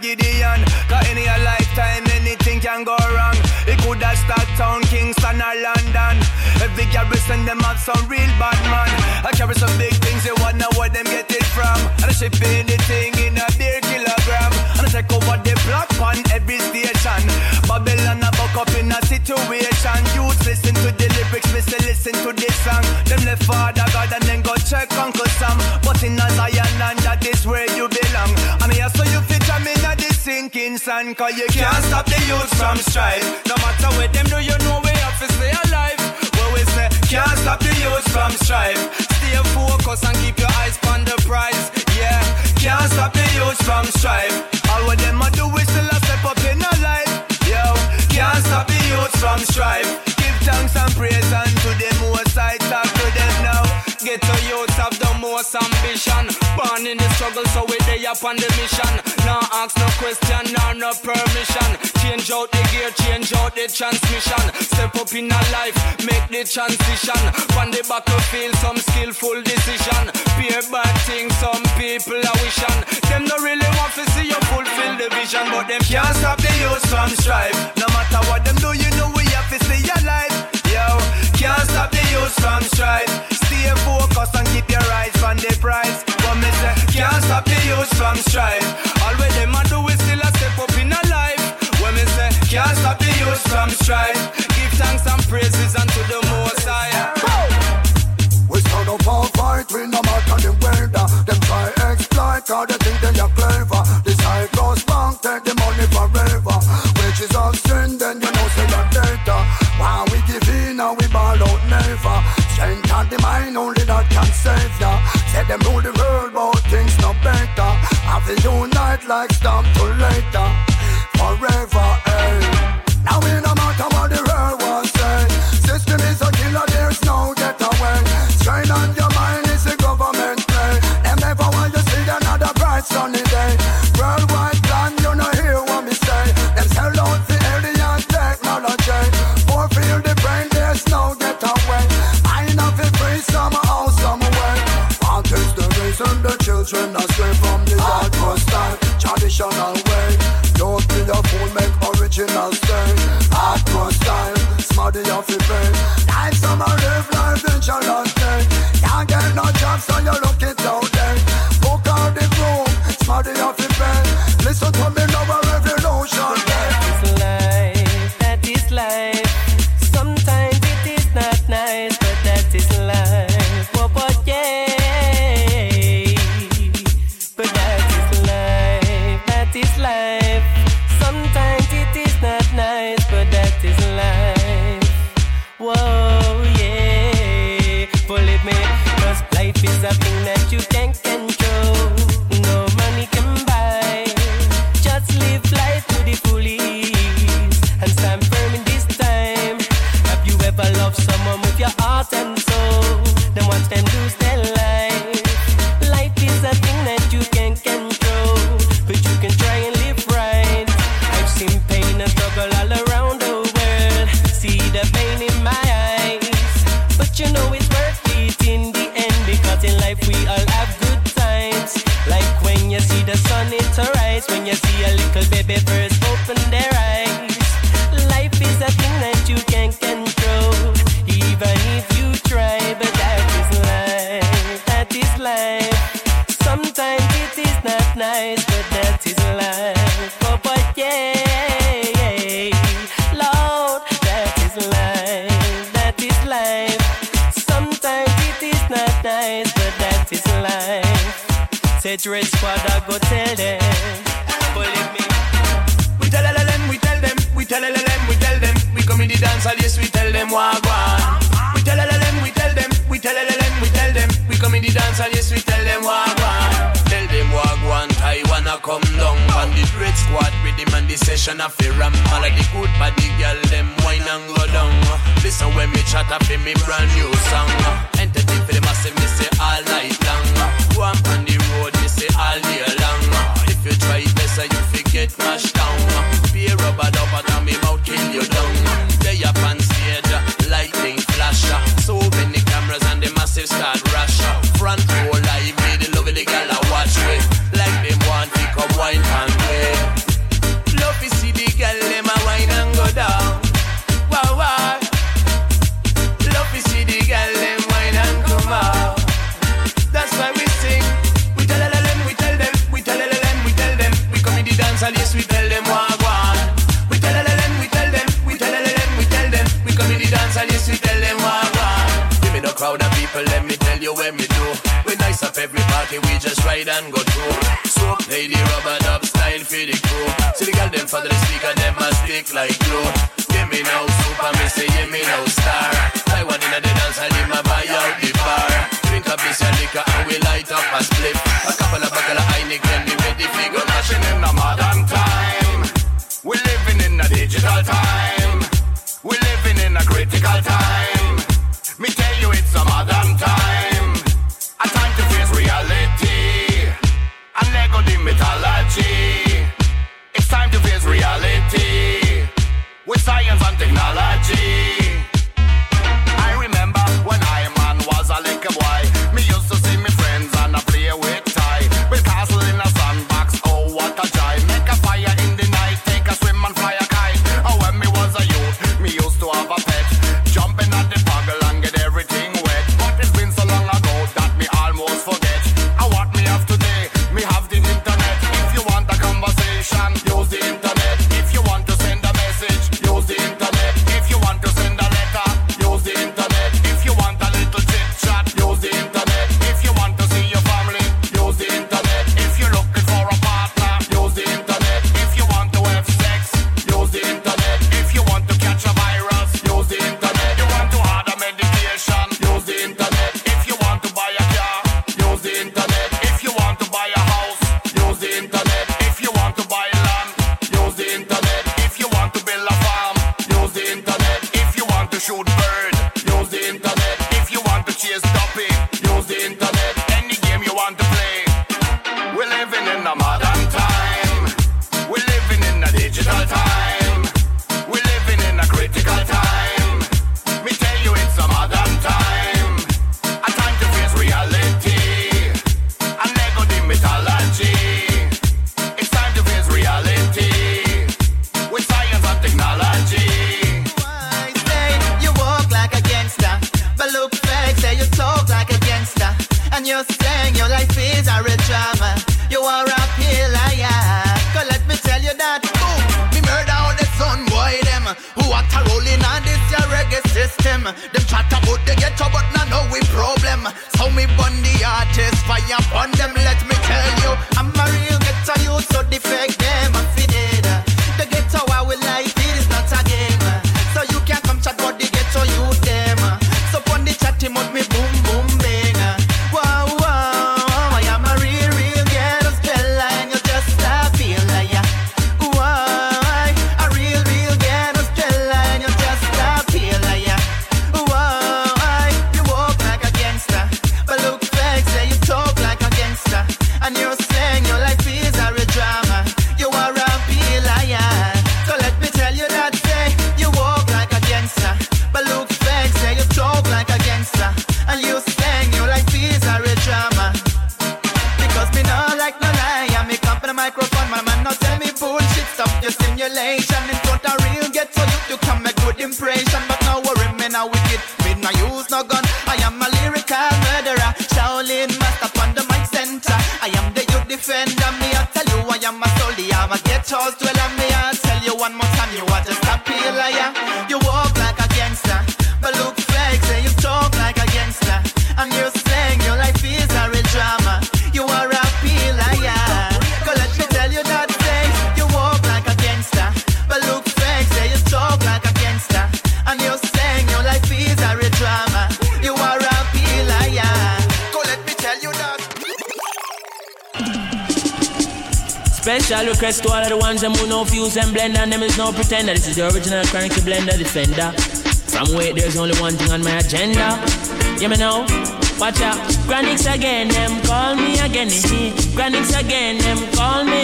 Gideon. Cause in your lifetime, anything can go wrong. It could have started town, Kingston or London. Every garrison, them have some real bad man. I carry some big things, you wonder where them get it from. And I ship anything in a beer kilogram. And I take over the block on every station. Babylon a buck up in a situation. Youth listen to the lyrics, say listen to this song. Them left father God and then go check Uncle sinking. Cause you can't stop the youth from strife. No matter what them do, you know we have to stay alive. Where we say, can't stop the youth from strife. Stay focused and keep your eyes on the prize. Yeah, can't stop the youth from strife. All what them a do is still a step up in a life. Yo, can't stop the youth from strife. Give thanks and praise unto them most I talk to them now. Get to youth have the most ambition. In the struggle, so we day up on the mission. Now ask no question, nor no permission. Change out the gear, change out the transmission. Step up in a life, make the transition. On the battlefield, some skillful decision. Peer bad things, some people are wishing. Them no really want to see you fulfill the vision, but them can't stop the youth from strife. No matter what them do, you know we have to stay alive. Yo, can't stop the youth from strife. Stay focused and keep your eyes on the prize. Can't stop the youth from strife. All where them a do is still a step up in a life. When me say can't stop the youth from strife. Give thanks and praises unto the Most High. We stand up and fight, we no matter the weather. Them try exploit, cause they think they are clever. The high goes bank, take the money forever. Wages of sin, then you know say that data. Why we give in and we ball out never. Strength of the mind, only that can save ya. Say them rule the world, boy to unite like stamp to later, forever. Hey. Now we no matter what the world will say, system is a killer. There's no get away. Strain on your mind is a government play. Them never want you see another bright sunny day. Worldwide plan, you no hear what me say. Them sell out the alien technology. Fulfill the brain, there's no get away. I know free somehow, some way. What is the reason the children are? traditional way. Don't be a fool, make original stay. Hardcore style, smarty off the brain. To all of the ones them who know fuse and blend them is no pretender. This is the original Chronic Blender Defender. From wait, there's only one thing on my agenda. You me know? Watch out. Chronics again, them call me again. Chronics again, them call me.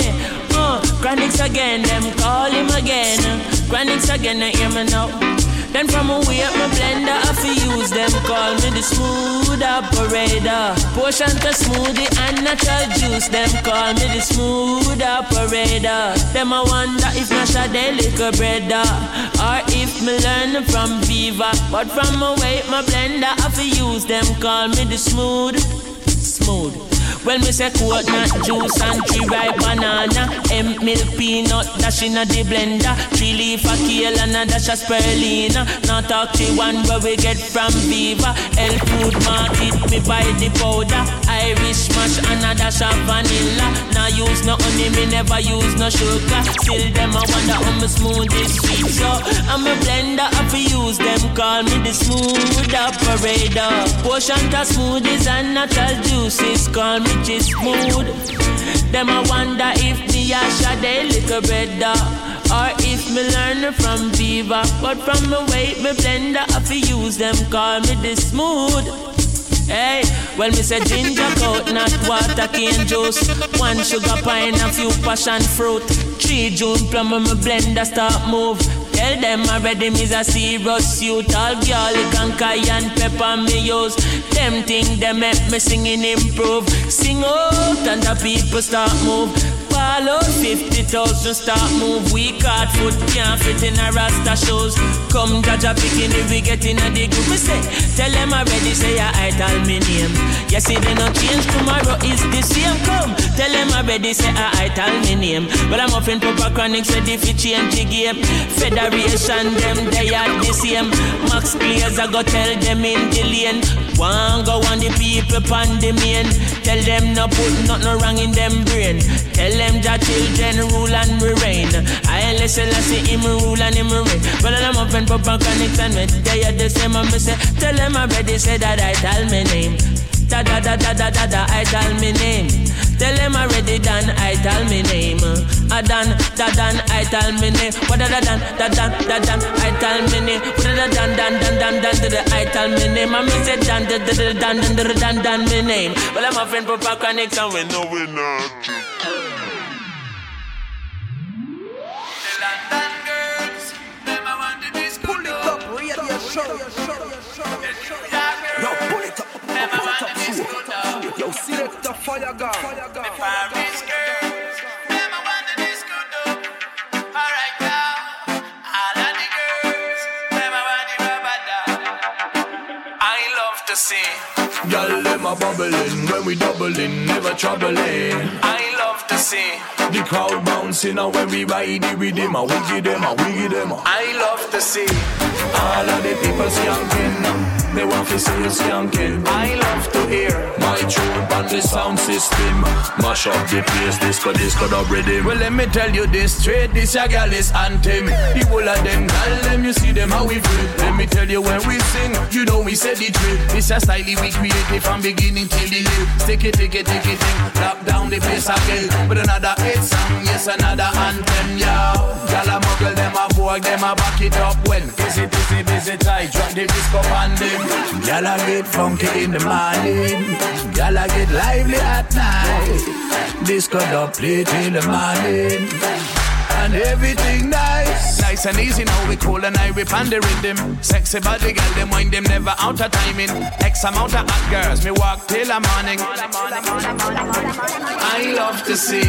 Uh, Chronics again, them call him again. Chronics again, eh, you me know? Then from away up my blender, I fi use them call me the smooth operator. Potion to smoothie and natural juice, them call me the smooth operator. Them I wonder if my Sade liquor brother, or if me learn from Viva. But from away my blender, I fi use them call me the smooth, smooth. Well, me say coconut juice and three ripe banana. Hemp milk peanut dash in a the blender. Three leaf of kale and a dash of spirulina. Now talk to one where we get from Viva. Health food market, me buy the powder. Irish mash and a dash of vanilla. Now use no honey, me never use no sugar. Still them I wonder how me smooth is sweet. So I'm a blender, I fi use them. Call me the smooth operator. Potion to smoothies and natural juices. Call me just smooth. Them I wonder if me a Sade liquor better. Or if me learn from Viva But from me way me blender I fi use them call me the smooth Hey, well me say ginger coconut water cane juice. One sugar pine a few passion fruit. Three June plum and me blender start move. Tell them already me's a serious youth All garlic and cayenne pepper me use. Them thing them make me singing improve. Sing out and the people start move Fall out 50,000 start move. Weak hard foot can't fit in a rasta shoes Come Jaja picking if we get in a dig. Me say, tell them already say I tell me name. You see they no change. Tomorrow is the same. Come, tell them already say I tell me name. Well I'm up in Papa Chronics ready for change the game. Federation them they are the same. Max players I go tell them in the lane. One go on the people pan the main. Tell them no put nothing wrong in them brain. Tell them that children rule and we reign I listen, I see him rule and him reign But I'm up in Papa Chronics and me they are the same and me say Tell them already say that I tell me name Da da da da da da da I tell me name Tell them already done I tell me name I done da done I tell me name What da da done da done da done I tell me name What da da done done done done done da da I tell me name I me say done da da done done done done done me name Well I'm a friend Papa Chronics and we know we're not show. Yo, pull it up, pull it up, show. Yo, select the fire gun. I love to to see. Girl, them a bubbling when we doubling, never troubling. I love to see. The crowd bouncing and when we ride the rhythm, we give them, we give them. I love to see. All of the people skanking, they want to see you skanking. I love to hear my tune on the sound system. Mash up the place, disco, disco, the rhythm. Well, let me tell you this straight, this a gal is anthem. The whole of them gal, them you see them how we feel. Let me tell you when we sing, you know we say the drill. This a style we created from beginning till the end. Stick it, take it, take it, take it, Lock down the place again. With another hit song, yes, another anthem, yo. Gal a muggle, them a vogue, them a back it up when. Busy, busy, busy, tight, drop the disco on them. Gal a get funky in the morning. Gal a get lively at night. Disco don't play till the morning and everything nice. Nice and easy now we cool and I rip on the rhythm. Sexy body girl, them wind them never out of timing. X amount of hot girls, me walk till the morning. I love to see.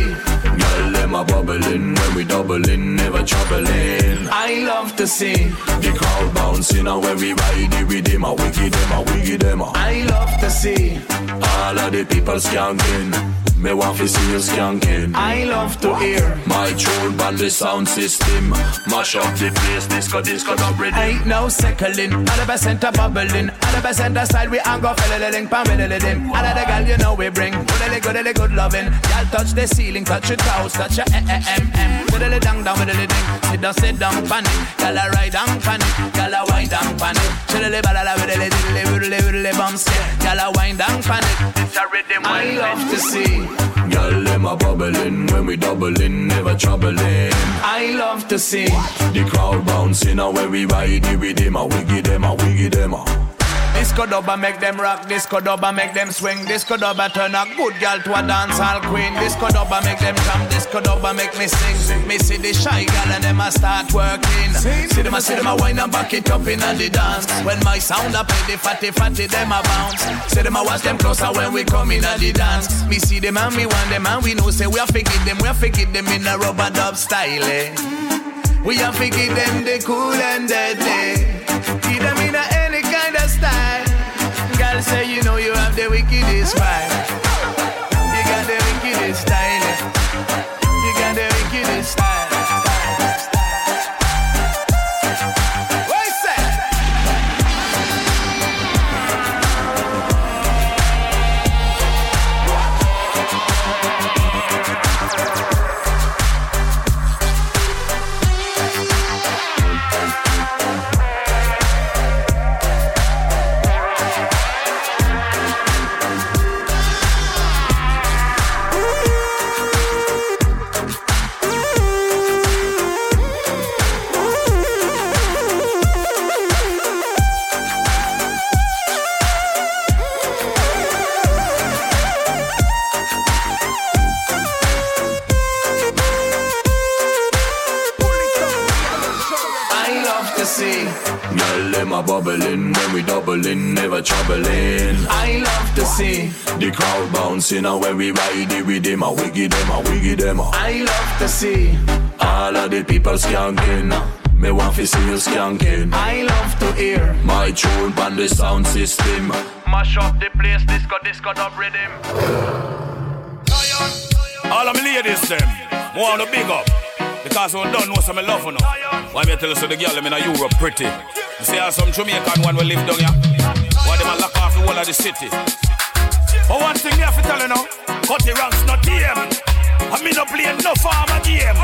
Girl, them a bubbling when we doubling, never troubling. I love to see. The crowd bouncing and when we ride the rhythm, a wiggy them, a wiggy them. I love to see. All of the people skanking. Me want to see you skanking. I love to hear my tune on the sound system. Mash up the place, disco, disco, the rhythm. Ain't no seconding, all the percent a bubbling. All the percent side we and go fiddling, pam fiddling. All of the gal you know we bring, goodly goodly good loving. Gal touch the ceiling, touch your toes, touch your eh eh em em. Fiddly down down, fiddly ding. Sit down, sit down, panic. Gal a ride and panic, gal a wind and panic. Chillily balala, fiddly diddly, fiddly fiddly bumps. Gal a wind and panic. It's a rhythm I love to see. Girl, them a bubbling when we doubling, never troubling. I love to see the crowd bouncing and when we ride the rhythm, a wiggy them, a wiggy them. A. Disco dubba make them rock, disco dubba make them swing, disco dubba turn a good girl to a dancehall queen. Disco dubba make them jump, disco dubba make me sing. Me see the shy girl and them a start working. See them a see them a wine and back it up in the dance. When my sound a play, the fatty fatty them a bounce. See them a watch them closer when we come in the dance. Me see them and me want them and we know say we are forgive them, we are forgive them in a rubber dub style. Eh? We are forgive them the cool and deadly. Say you know you have the wickedest vibe. Never troubling. I love to see the crowd bouncing and when we ride the them, a wiggy them, a wiggy them. I love to see all of the people skanking. Me want to see you skanking. I love to hear my tune on the sound system. Mash up the place, disco, disco, dub rhythm. All of me ladies eh, them, want to big up. Because we don't know some love for now. Why me tell you so the girl them in a Europe pretty. You see how some Jamaican one will live down here. Them a lock off the whole of the city. But one thing me have to tell you now, cut the ranks not game. I mean not playing no farmer game.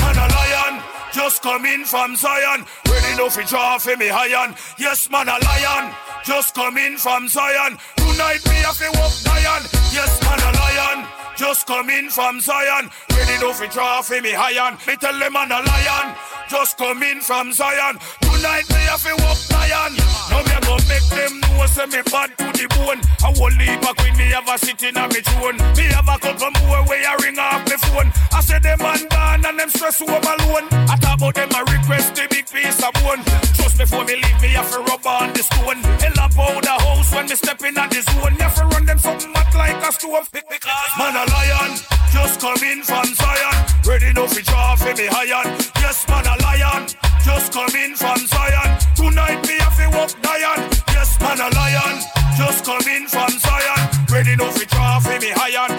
Man a lion, just coming from Zion. Ready no fi draw for me iron. Yes man a lion, just coming from Zion. Tonight me have to walk lion. Yes man a lion. Just coming from Zion, ready to fi draw for me iron. Me tell them I'm a lion. Just come in from Zion. Tonight me have to walk lion. Now me a go make them know say me bad to the bone. I won't leave back when me have a sitting on me throne. Me have a couple more way I ring off me phone. I say them man gone and them stress over alone. I talk about them a request the big piece of bone. Trust me before me leave me have to rub on the stone. Hell up out the house when me step in at the zone. Me have run them something hot like a stove. Because man a lion, just coming from Zion. Ready no fi draw for me iron. Yes man a lion, just coming from Zion. Tonight me have to walk lion. Yes come in from Zion. Ready now for draw for me iron.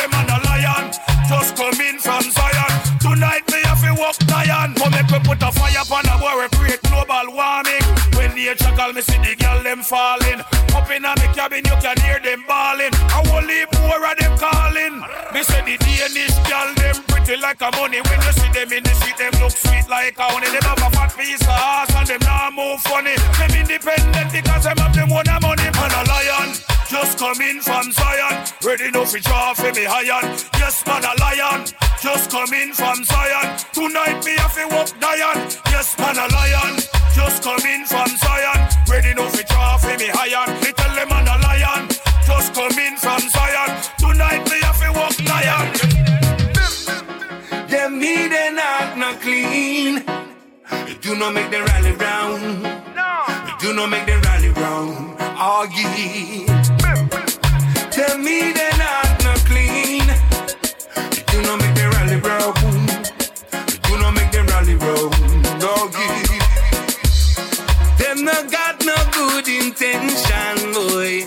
Them I'm a lion. Just come in from Zion. Tonight to walk lion. Come make me put a fire upon a boy, we create global warming. When nature call me, see the girl them falling. Up in a me cabin, you can hear them bawling. I won't leave more of them calling. Me say the Danish girl them pretty like a money. When you see them in the street, them look sweet like a honey. Them have a fat piece of ass and them not move funny. Them independent because them have them own money. Man a lion. Just come in from Zion, ready no for draw for me iron. Yes, man a lion. Just come in from Zion. Tonight me have to walk Dion. Yes, man a lion. Just come in from Zion, ready no draw for me tell them man a lion. Just come in from Zion. Tonight me have to walk lion. Them me they not not clean. Do not make them rally round. You do not make them rally round. Yeah. Them me they not not clean. Do not make them rally round. You do not make them rally. Oh yeah. Them no got no good intention, boy.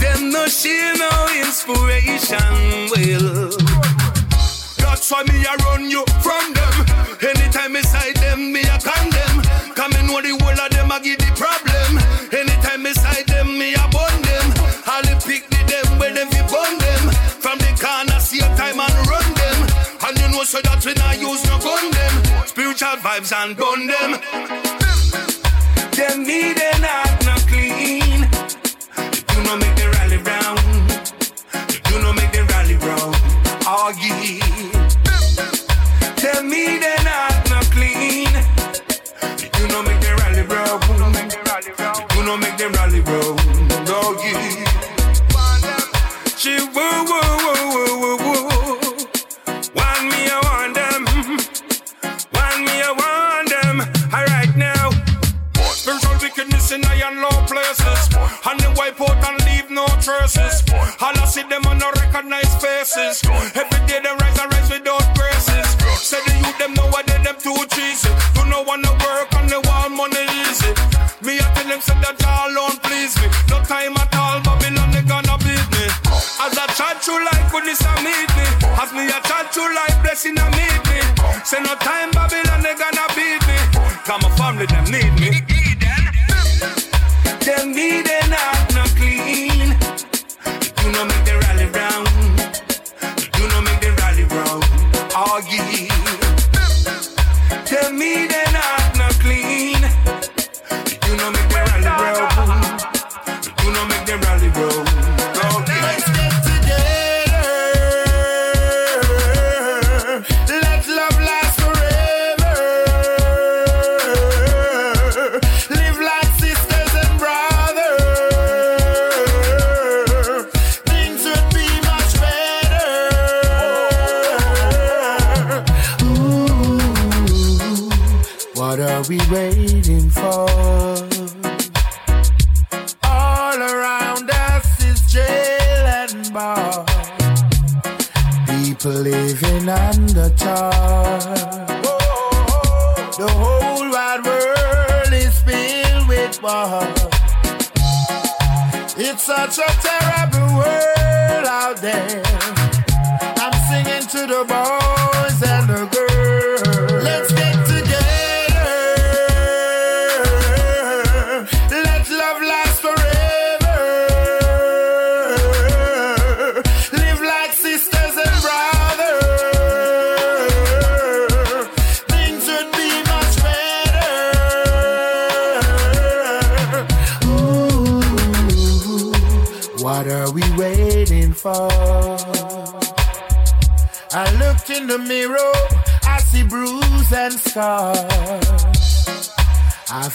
Them no share no inspiration, well. That's why me I vibes and them. Them blessing I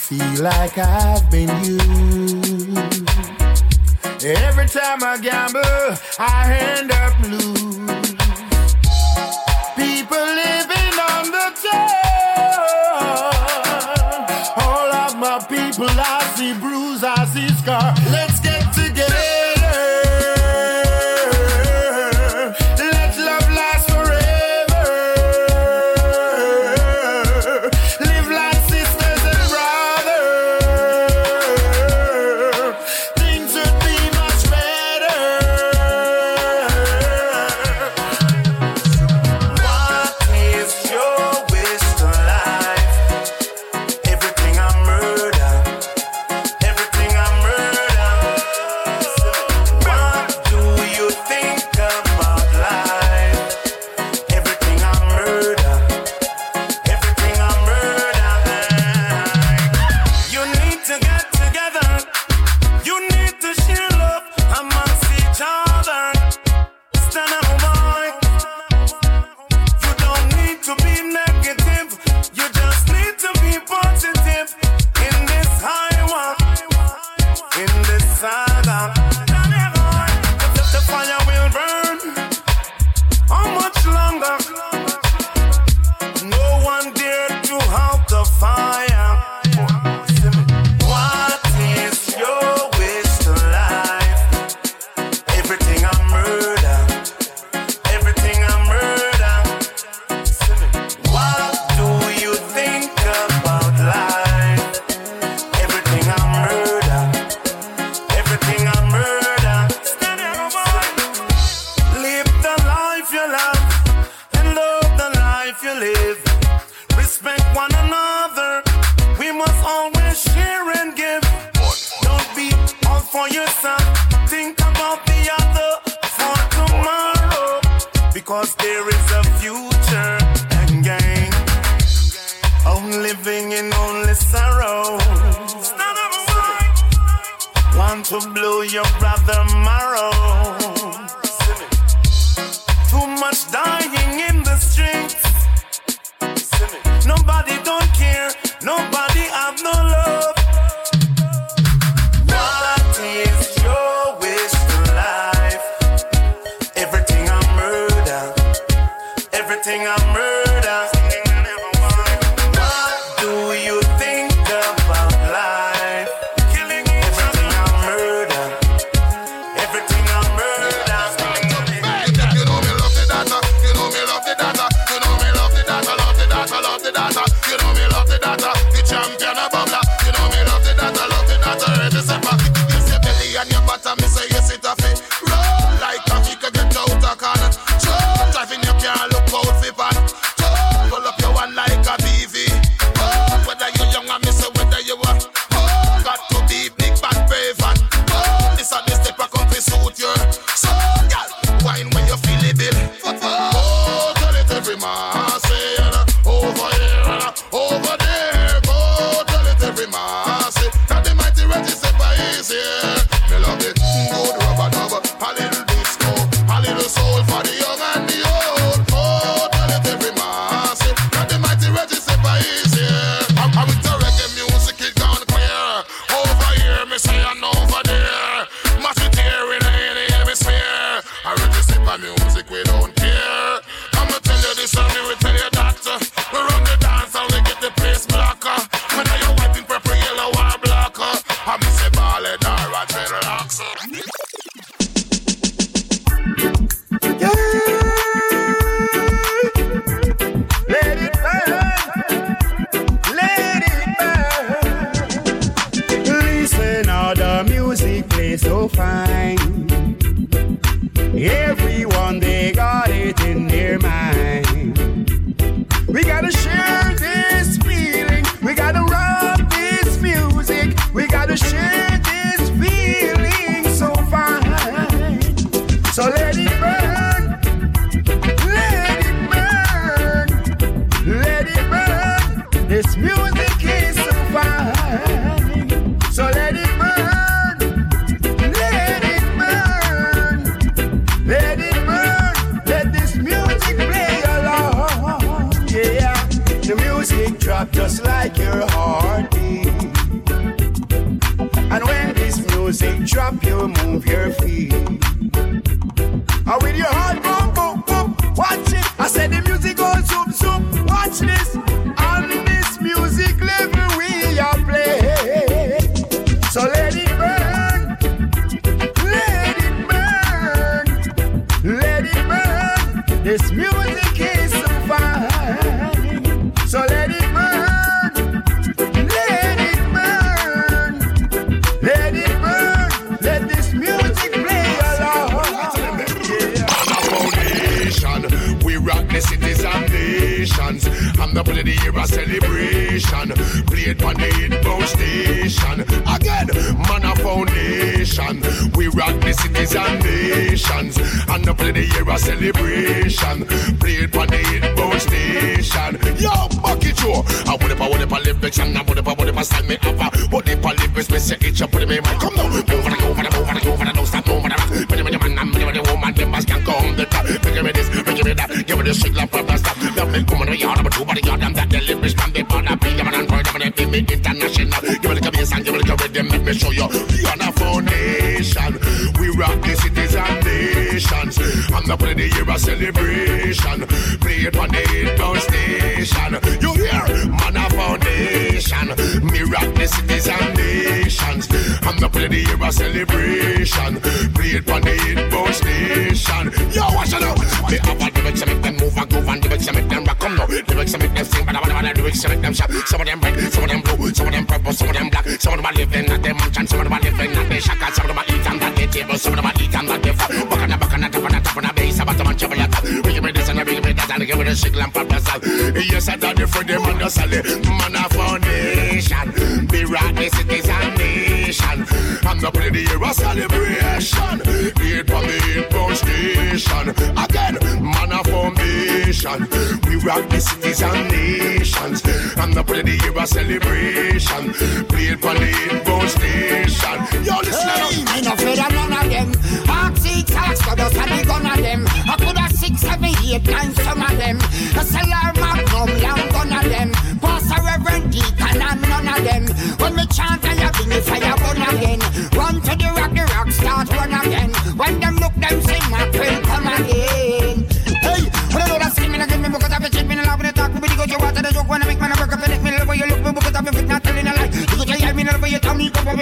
feel like I've been used. Every time I gamble, I end up lose. People living on the top. All of my people, I see bruise, I see scar.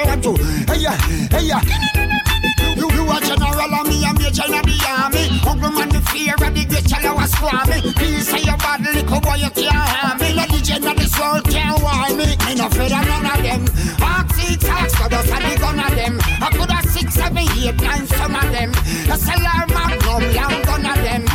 Want to. Hey yeah, hey yeah. You, you a general and me a major in the army. Uncle man the fear of the great shallow a squammy Please say your bad little boy you can't harm me. Let the of this world can't warn me. Me no afraid of none of them. Ox six, ox for us and the of them. I could have six, seven, eight, nine, some of them. A cellar magnum, long gun of them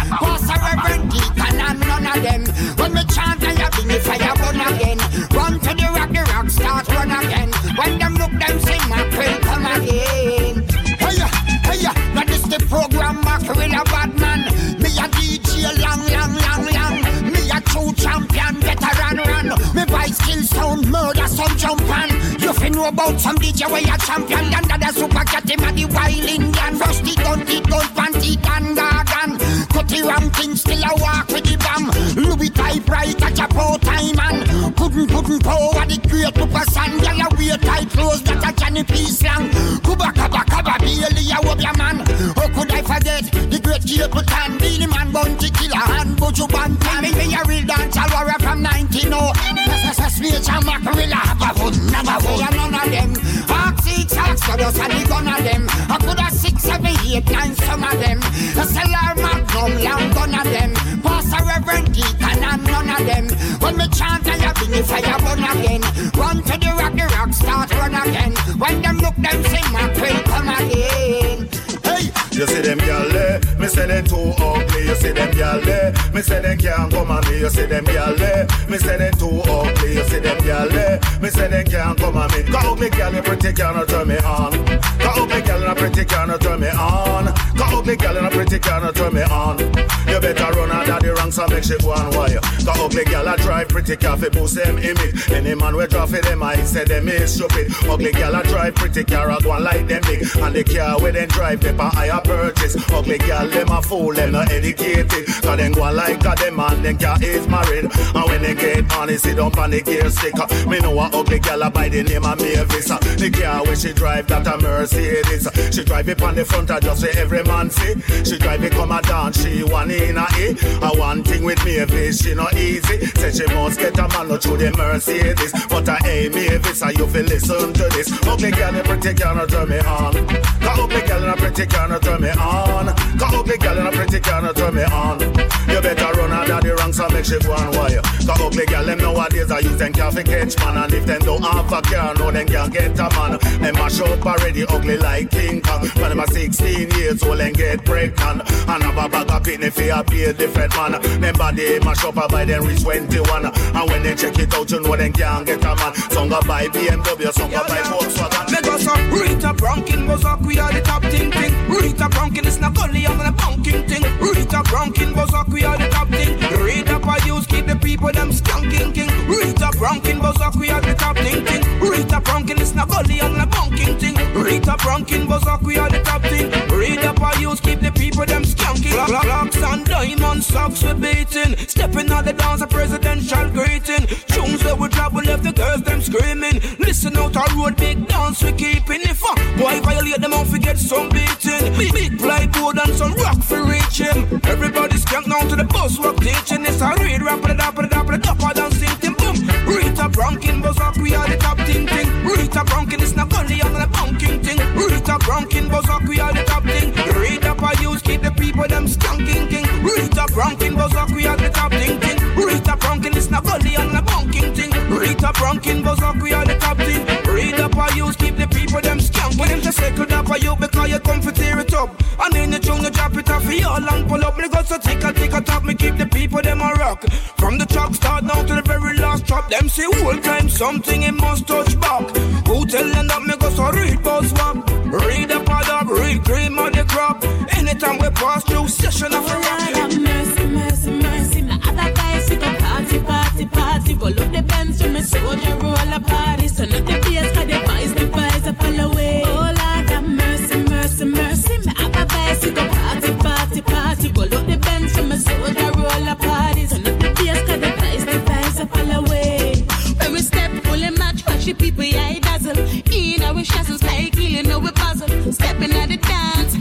Me voice kill sound, murder some jump on You fin know about some DJ where a champion. Under the super cat him a the wild Indian. Rush the gun, the gun, panty, and gargan. Cut the ram thing, still a walk with the bam. Louis type right, catch a pro time man Couldn't, couldn't power the great Papa San Girl a wear tight clothes, that a P slang. Kuba, kaba, kaba, Bailey, a your man. How could I forget the great Capleton Beenie Man, Bounty Killer, and Buju Banton Me a real dancer warrior from 19 oh That's nature, mackerel, have a foot, never would And none of them. Ox six, ox for us and the gun of them. I could have six, seven, eight, nine, some of them. A cellar magnum, long gun of them. Pastor Reverend Deacon and none of them. When me chant and you bring the fire burn again. Run to the rock, the rock start run again. When them look, them say mackerel come again. Hey, You see them gyal there, say them too ugly. You see them gyal there, me say them can't come at me. You see them gyal there, me say them too ugly. You see them gyal there, me say them can't come at me. Got ugly gyal, you pretty can't turn me on. Got ugly gyal, and a pretty can't turn me on. Got ugly gyal, and a pretty can't turn me on. You better run out the ranks and make shit go on wire. Got ugly gyal, I drive pretty car fi boost them image. Any man we draw for them, I say them is stupid. Ugly gyal, I drive pretty car, I go and like them big. And the car where them drive, they pa higher purchase. Ugly girl, them a fool, them not educated. Cause them go like a them and them car is married. And when they get on, they up on the gear sticker. Me know a ugly girl by the name of Mavis. The car where she drive, that a Mercedes. She drive it on the front, I just say every man see. She drive it come a dance, she one in a E. A one thing with Mavis, she not easy. Say she must get a man through the Mercedes. But I hey Mavis, I you feel listen to this. Ugly girl, you pretty girl, turn me on. Got ugly girl and a pretty girl, turn me on. Got ugly girl and a pretty girl, turn me on. You better run of the ranks and make she go and wire. Got ugly girl, them nowadays them car for catch man. And if them don't have a car, no, them can't get a man. Them mash up already ugly like King Kong. When a 16 years old and get pregnant. And have a bag of penny for a a different man. Them body mash up by them reach 21. And when they check it out, you know them can't get a man. Some go buy BMW, some go buy Volkswagen. Me go so Rita Bronkin goes up, we are the top thing thing. Rita Bronkin is not only I'm the bunking Rita Bronkin, Bozak, we are the top thing. Rita Payus, keep the people them skunking king. Rita Bronkin, Bozak, we are the top thing thing. Rita Bronkin, it's not gully and the bunking thing. Rita Bronkin, Bozak, we are the top thing. Rita Payus, keep the people them skunking. Locks and diamond socks we beating. Stepping out the dance, a presidential greeting. Tunes that we drop, we left the girls them screaming. Listen out our road, big dance we keeping. If a boy violate them, off we get some beating. Big, big plywood and some rock for reaching. Everybody's skank down to the bus work teaching. It's a read rap, dap, the dap, the dapper than sing boom. Rita Bronkin, buzz up, we are the top thing thing. Rita Bronkin, it's not gully on the bunking thing. Rita Bronkin, buzz up, we are the top thing. Rita Payus, keep the people them skunking king. Rita Bronkin, buzz up, we are the top thing thing. Rita Bronkin, it's not gully on the bunking thing. Rita Bronkin, buzz up, we are the top thing. Rita Payus, keep the people them skunking. When them just circle up for you because you come for tear it up. And then you tune you drop it off for y'all pull up. Me go so tick a tick a top, me keep the people them a rock. From the truck start down to the very last drop. Them say whole time something it must touch back. Who tell them that me go so read buzz walk? Read the pod up, read cream on the crop. Anytime we pass through session of a rock. Mercy, mercy, mercy. My other guys sit up party, party, party. Roll up the bands to me soldier roll a party. So not dance,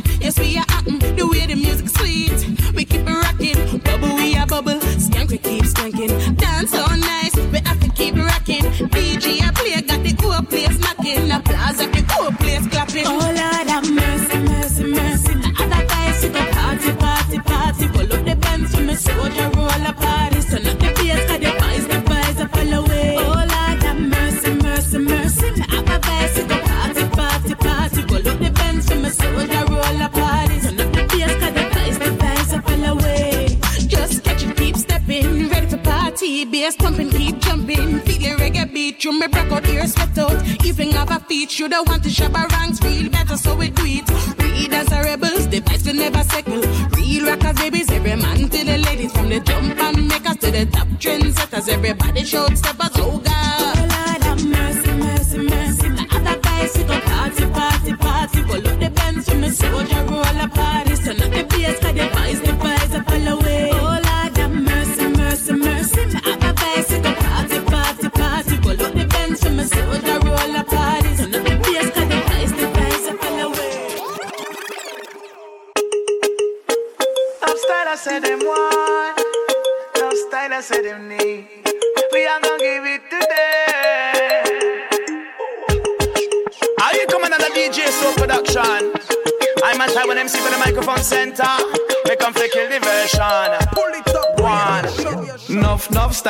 you me break out ear sweat out. Even have a feet, you don't want to shop ranks, feel better, so we do it. Read as a rebels, the vibes will never settle. Real rockers, babies, every man to the ladies, from the jump and makers to the top trendsetters. Everybody shout steppers, oh God. Oh Lord, have mercy, mercy, mercy. The other up party, party, party. Pull up the bands from the soldier roll a party. So not the bass, cause the vibes,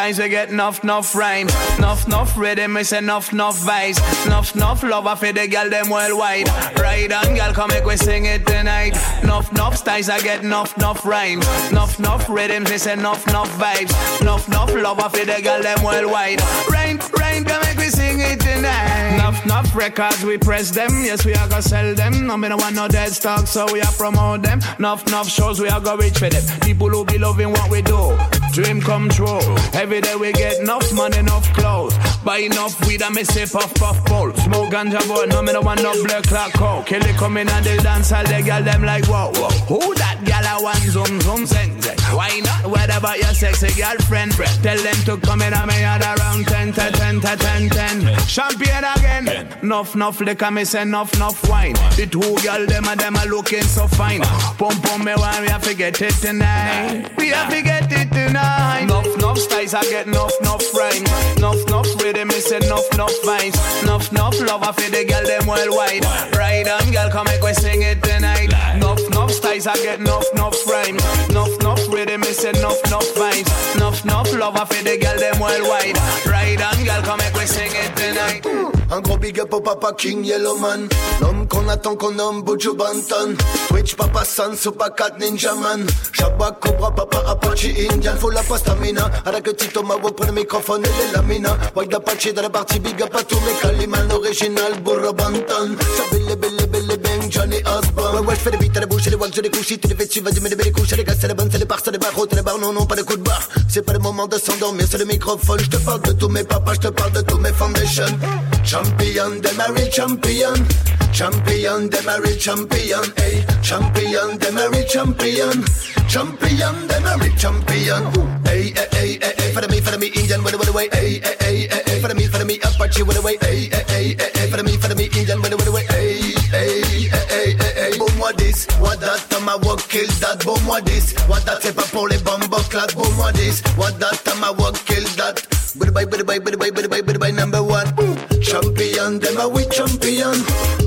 Nuff we get nuff, nuff rhymes. Nuff, nuff rhythm, we say nuff, nuff vibes. Nuff, nuff lover for the girl them worldwide. Ride on, girl, come make we sing it tonight. Nuff, nuff styles, I get nuff, nuff rhymes. Nuff, nuff rhythms, we say nuff, nuff vibes. Nuff, nuff lover for the girl them worldwide. Rain, rain, come sing it tonight. Records, we press them. Yes, we are gonna sell them. No, me no want no dead stock, so we are promote them. Nuff, nuff shows, we are gonna reach for them. People who be loving what we do. Dream come true. Every day we get enough money, enough clothes. Buy enough weed and me say puff puff pull. Smoke ganja boy, no me no want no black clock coke. Kill it coming and they dance all the girl them like whoa whoa. Who that gal I want zoom zoom sing sing. Why not? What about your sexy girlfriend? Tell them to come in and me at around 10 to 10 to 10 10. Champagne again. Nuff nuff liquor me say nuff nuff wine. The two girl them and them are looking so fine. Pum pum me wine we have to get it tonight. We have to get it tonight. Nuff styles I get nuff nuff rhymes. Nuff nuff rhythm me enough, nuff vibes. Nuff nuff lover for the girl them worldwide. Ride on girl come make we sing it tonight. Nuff nuff styles I get nuff nuff rhymes. Enough, nuff rhythm say nuff nuff vibes. Nuff nuff lover for the girl them worldwide. Ride on girl come make we sing it tonight. Un gros big up au papa King Yellowman L'homme qu'on attend qu'on nomme Buju Banton. Twitch papa San Super Cat Ninja Man. Shabba Cobra papa Apache Indian. Faut la pastamina Avec Tito Mavo pour le microphone et les lamina. White Apache dans la partie big up à tous mes calimans. L'original Burro Banton. Ça bille bille bang Johnny Osborne. Ouais ouais j'fais des beats et les que je les couche, tu les fais dessus, vas-y, mets des couches, les gars, c'est les bonnes, c'est les bars, c'est les barreaux, c'est les bars, non, non, pas de coup de barre. C'est pas le moment de s'endormir, c'est le microphone, je te parle de tous mes papas, je te parle de tous mes foundations. Champion, des Mary champion. Champion, des Mary champion, hey. Champion, des Mary champion. Champion, des Mary champion. Hey, hey, hey, hey, hey, follow me, follow me, Indian, with the way, hey, hey, hey, hey, follow me, follow me, Apache, with the way, hey, hey, hey, hey, follow me, follow me, Indian, with 10 Wada Tama walk kill that boom what this. Beau moi 10 Wada c'est pas pour les What beau moi 10 Wada Tama walk kill that. Goodbye goodbye goodbye goodbye goodbye number one. Eh, champion, them a we champion,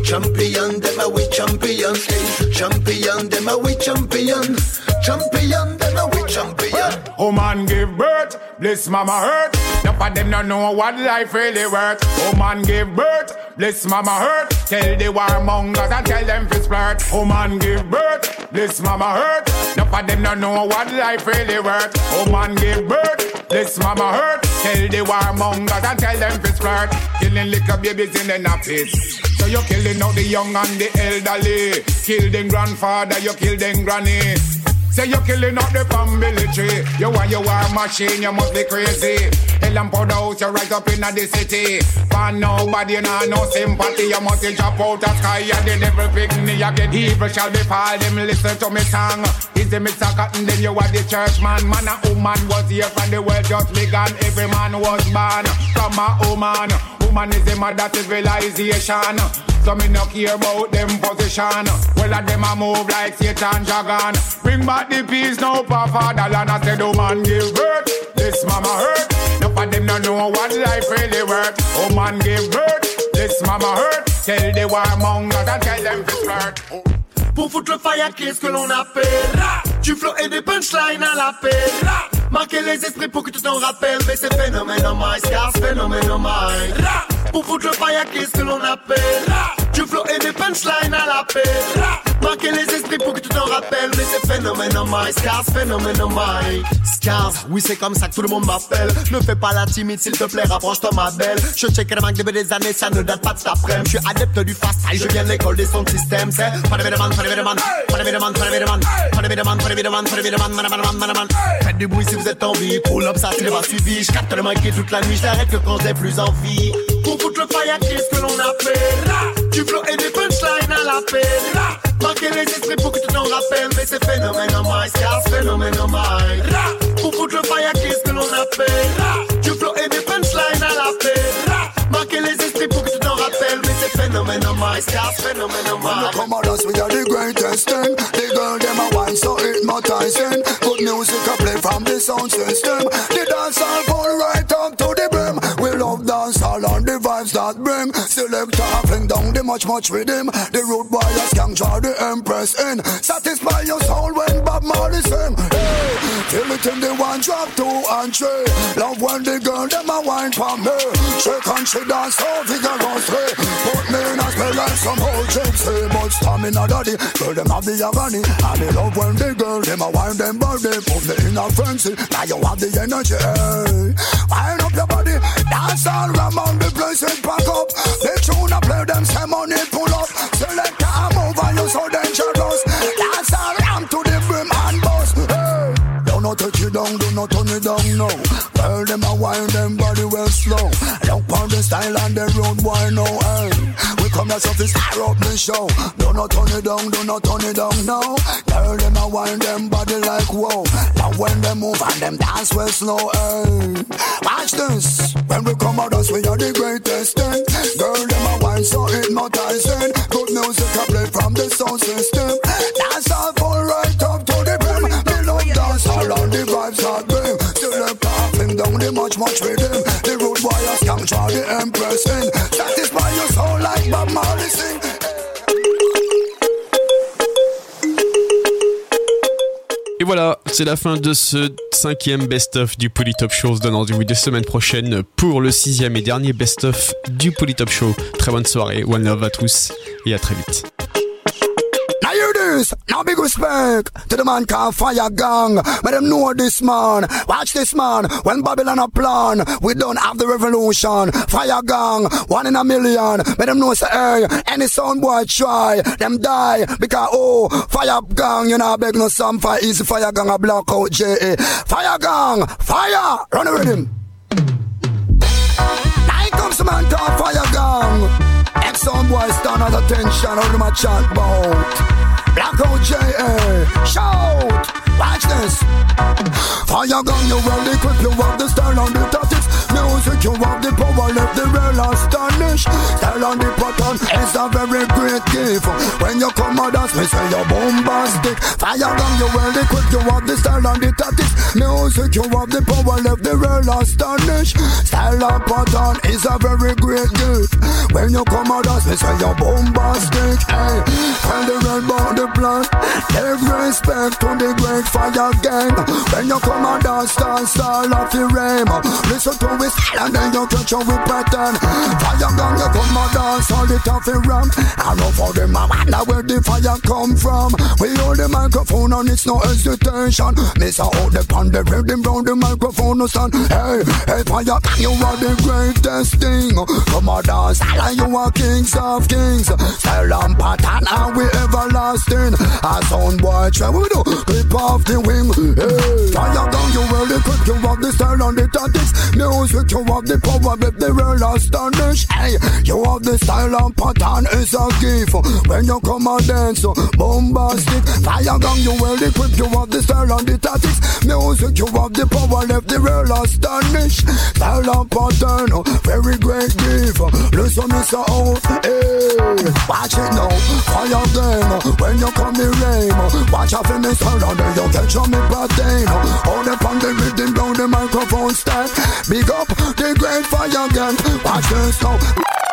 champion, them a we champion, hey, champion, them a we champion, champion, them a we champion. Oh man give birth, bliss mama hurt. None of them don't know what life really worth. Oh man give birth, bliss mama hurt. Tell the warmongers and tell them to splurt. Oh man give birth, bliss mama hurt. None of them don't know what life really worth. Oh man give birth, bliss mama hurt. Tell the warmongers and tell them to splurt. Killing little babies in the nappies. So you're killing out the young and the elderly. Kill them grandfather, you kill them granny. Say you're killing up the family tree. You want you are machine, you must be crazy. Hell and powder house, you right up in the city. For nobody nah no sympathy, you must drop out the sky. And the devil pick me, you get evil shall befall them. Listen to me song. Is the Mr. Cotton, then you are the church man. Man a woman was here from the world just began. Every man was born from a woman. Woman is the mother civilization. So me no care about them position. Well, a them a move like Satan dragon. Bring back the peace now, for fatherland. I said, oh man, give birth. This mama hurt. None of them no know what life really worth. Oh man, give birth. This mama hurt. Tell the warmongers and tell them to flirt. Pour foutre le fire, qu'est-ce que l'on appelle? Du flow et des punchlines à l'appel Marquer les esprits pour que tu t'en rappelles. Mais c'est phénomène en maille Pour foutre le fire, qu'est-ce que l'on appelle? Du flow et des punchlines à l'appel Marquer les esprits pour que tu t'en rappelles. Mais c'est phénomène en maille, scarce phénomène en maille. Scarce, oui c'est comme ça que tout le monde m'appelle. Ne fais pas la timide s'il te plaît, rapproche-toi ma belle. Je check le manque depuis des années, ça ne date pas de ta prime. Je suis adepte du fast je viens de l'école des sons de système C'est pas de demande, pas de demande, pas de demande, pas de demande Pas de man, man, man, man, man. Faites du bruit si vous êtes en vie Pull up ça c'est pas suivi. Je capte le manqué toute la nuit, je l'arrête que quand j'ai plus envie. Pour foutre le fire, qu'est-ce que l'on appelle. Du flow et des punchlines à l'appel Marquer les esprits pour que tu t'en rappelles Mais c'est phénomène en maille, scarce phénomène en maille Pour foutre le fire, qu'est-ce que l'on appelle Du flow et des punchlines à l'appel Marquer les esprits pour que tu t'en rappelles Mais c'est phénomène en maille, scarce phénomène en When maille you come at us, we are the greatest thing. The girl them a wine so hypnotizing. Good music a play from the sound system. The dance all full right up to the brim. We love dance all and the vibes that bring. Selector fling down the much much rhythm. The root boys can draw the empress in. Satisfy your soul when Bob Marley sing. Hey, feel it in the one drop two and three. Love when the girl them a wine for me. Shake and she dance so vigorously. Me in a spell like some old gypsy. But stamina daddy, girl them have the agony. And me love when the girl them a wine them body. Put me in a frenzy. Now you have the energy. Wine up your body, dance all around the place and pack up. They tune a play them say money pull it down, do not turn it down, no. Girl, them a wine, them body well slow. Look on the style and the road, why no, hey. Come here so star up the show. Do not turn it down, do not turn it down, no. Girl, them a wine, them body like whoa. Now when they move and them dance well slow, hey. Watch this. When we come out, us we are the greatest thing. Girl, them a wine so hypnotizing. Good music a play from the sound system. Dance all full right up to the brim. Me love dance all on the vibes that bring. Still a Et voilà, c'est la fin de ce cinquième best-of du Polytop Show. On se donne rendez-vous deux semaines prochaines pour le sixième et dernier best-of du Polytop Show. Très bonne soirée, one love à tous et à très vite. This. Now big respect to the man called Fire Gang. Let them know this man. Watch this man. When Babylon a plan, we don't have the revolution. Fire Gang, one in a million. Let them know say, hey, any sound boy try, them die. Because, oh, Fire Gang, you know, I beg no some fire, easy Fire Gang, a blackout J.A. Fire Gang, fire, run with him. Now comes the man called Fire Gang. Ex-sound boy stand at attention, hold my chat bout. Blackout J.A. Shout! Watch this. Fire gun, you well equipped, you have the style and the tactics. Music, you have the power, left the real astonished. Style and the pattern is a very great gift. When you come out, that's me say you're bombastic. Fire gun, you well equipped, you have the style and the tactics. Music, you have the power, left the real astonished. Style and pattern is a very great gift. When you come out, that's me say you're bombastic. Hey, tell the about the plan. Give respect to the great fire gang. When you come and dance, dance all of your aim. Listen to it and then you catch up with pattern. Fire gang, you come and dance all the off your ram. I know for them, I wonder where the fire come from. We hold the microphone and it's no hesitation. Miss out the pan, the rhythm round the microphone no stand. Hey, hey, fire gang, you are the greatest thing. Come and dance, all you are kings of kings. Style and pattern, and we everlasting. A sound boy, try we do. Clip off the wing. Hey. Fire down, you well equipped, you have the style and the tactics. Music, you have the power, make the world astonish. Hey, you have the style and pattern is a gift. When you come and dance, bombastic. Fire down, you well equipped, you have the style and the tactics. Music, you have the power, left the world astonished. Style and pattern, very great gift. Listen, Mr. O, hey, watch it now. Fire them when you come in rain. Watch out for me, style and you catch on me pattern All the on the rhythm down the microphone stand Big up the great fire gang. Watch this now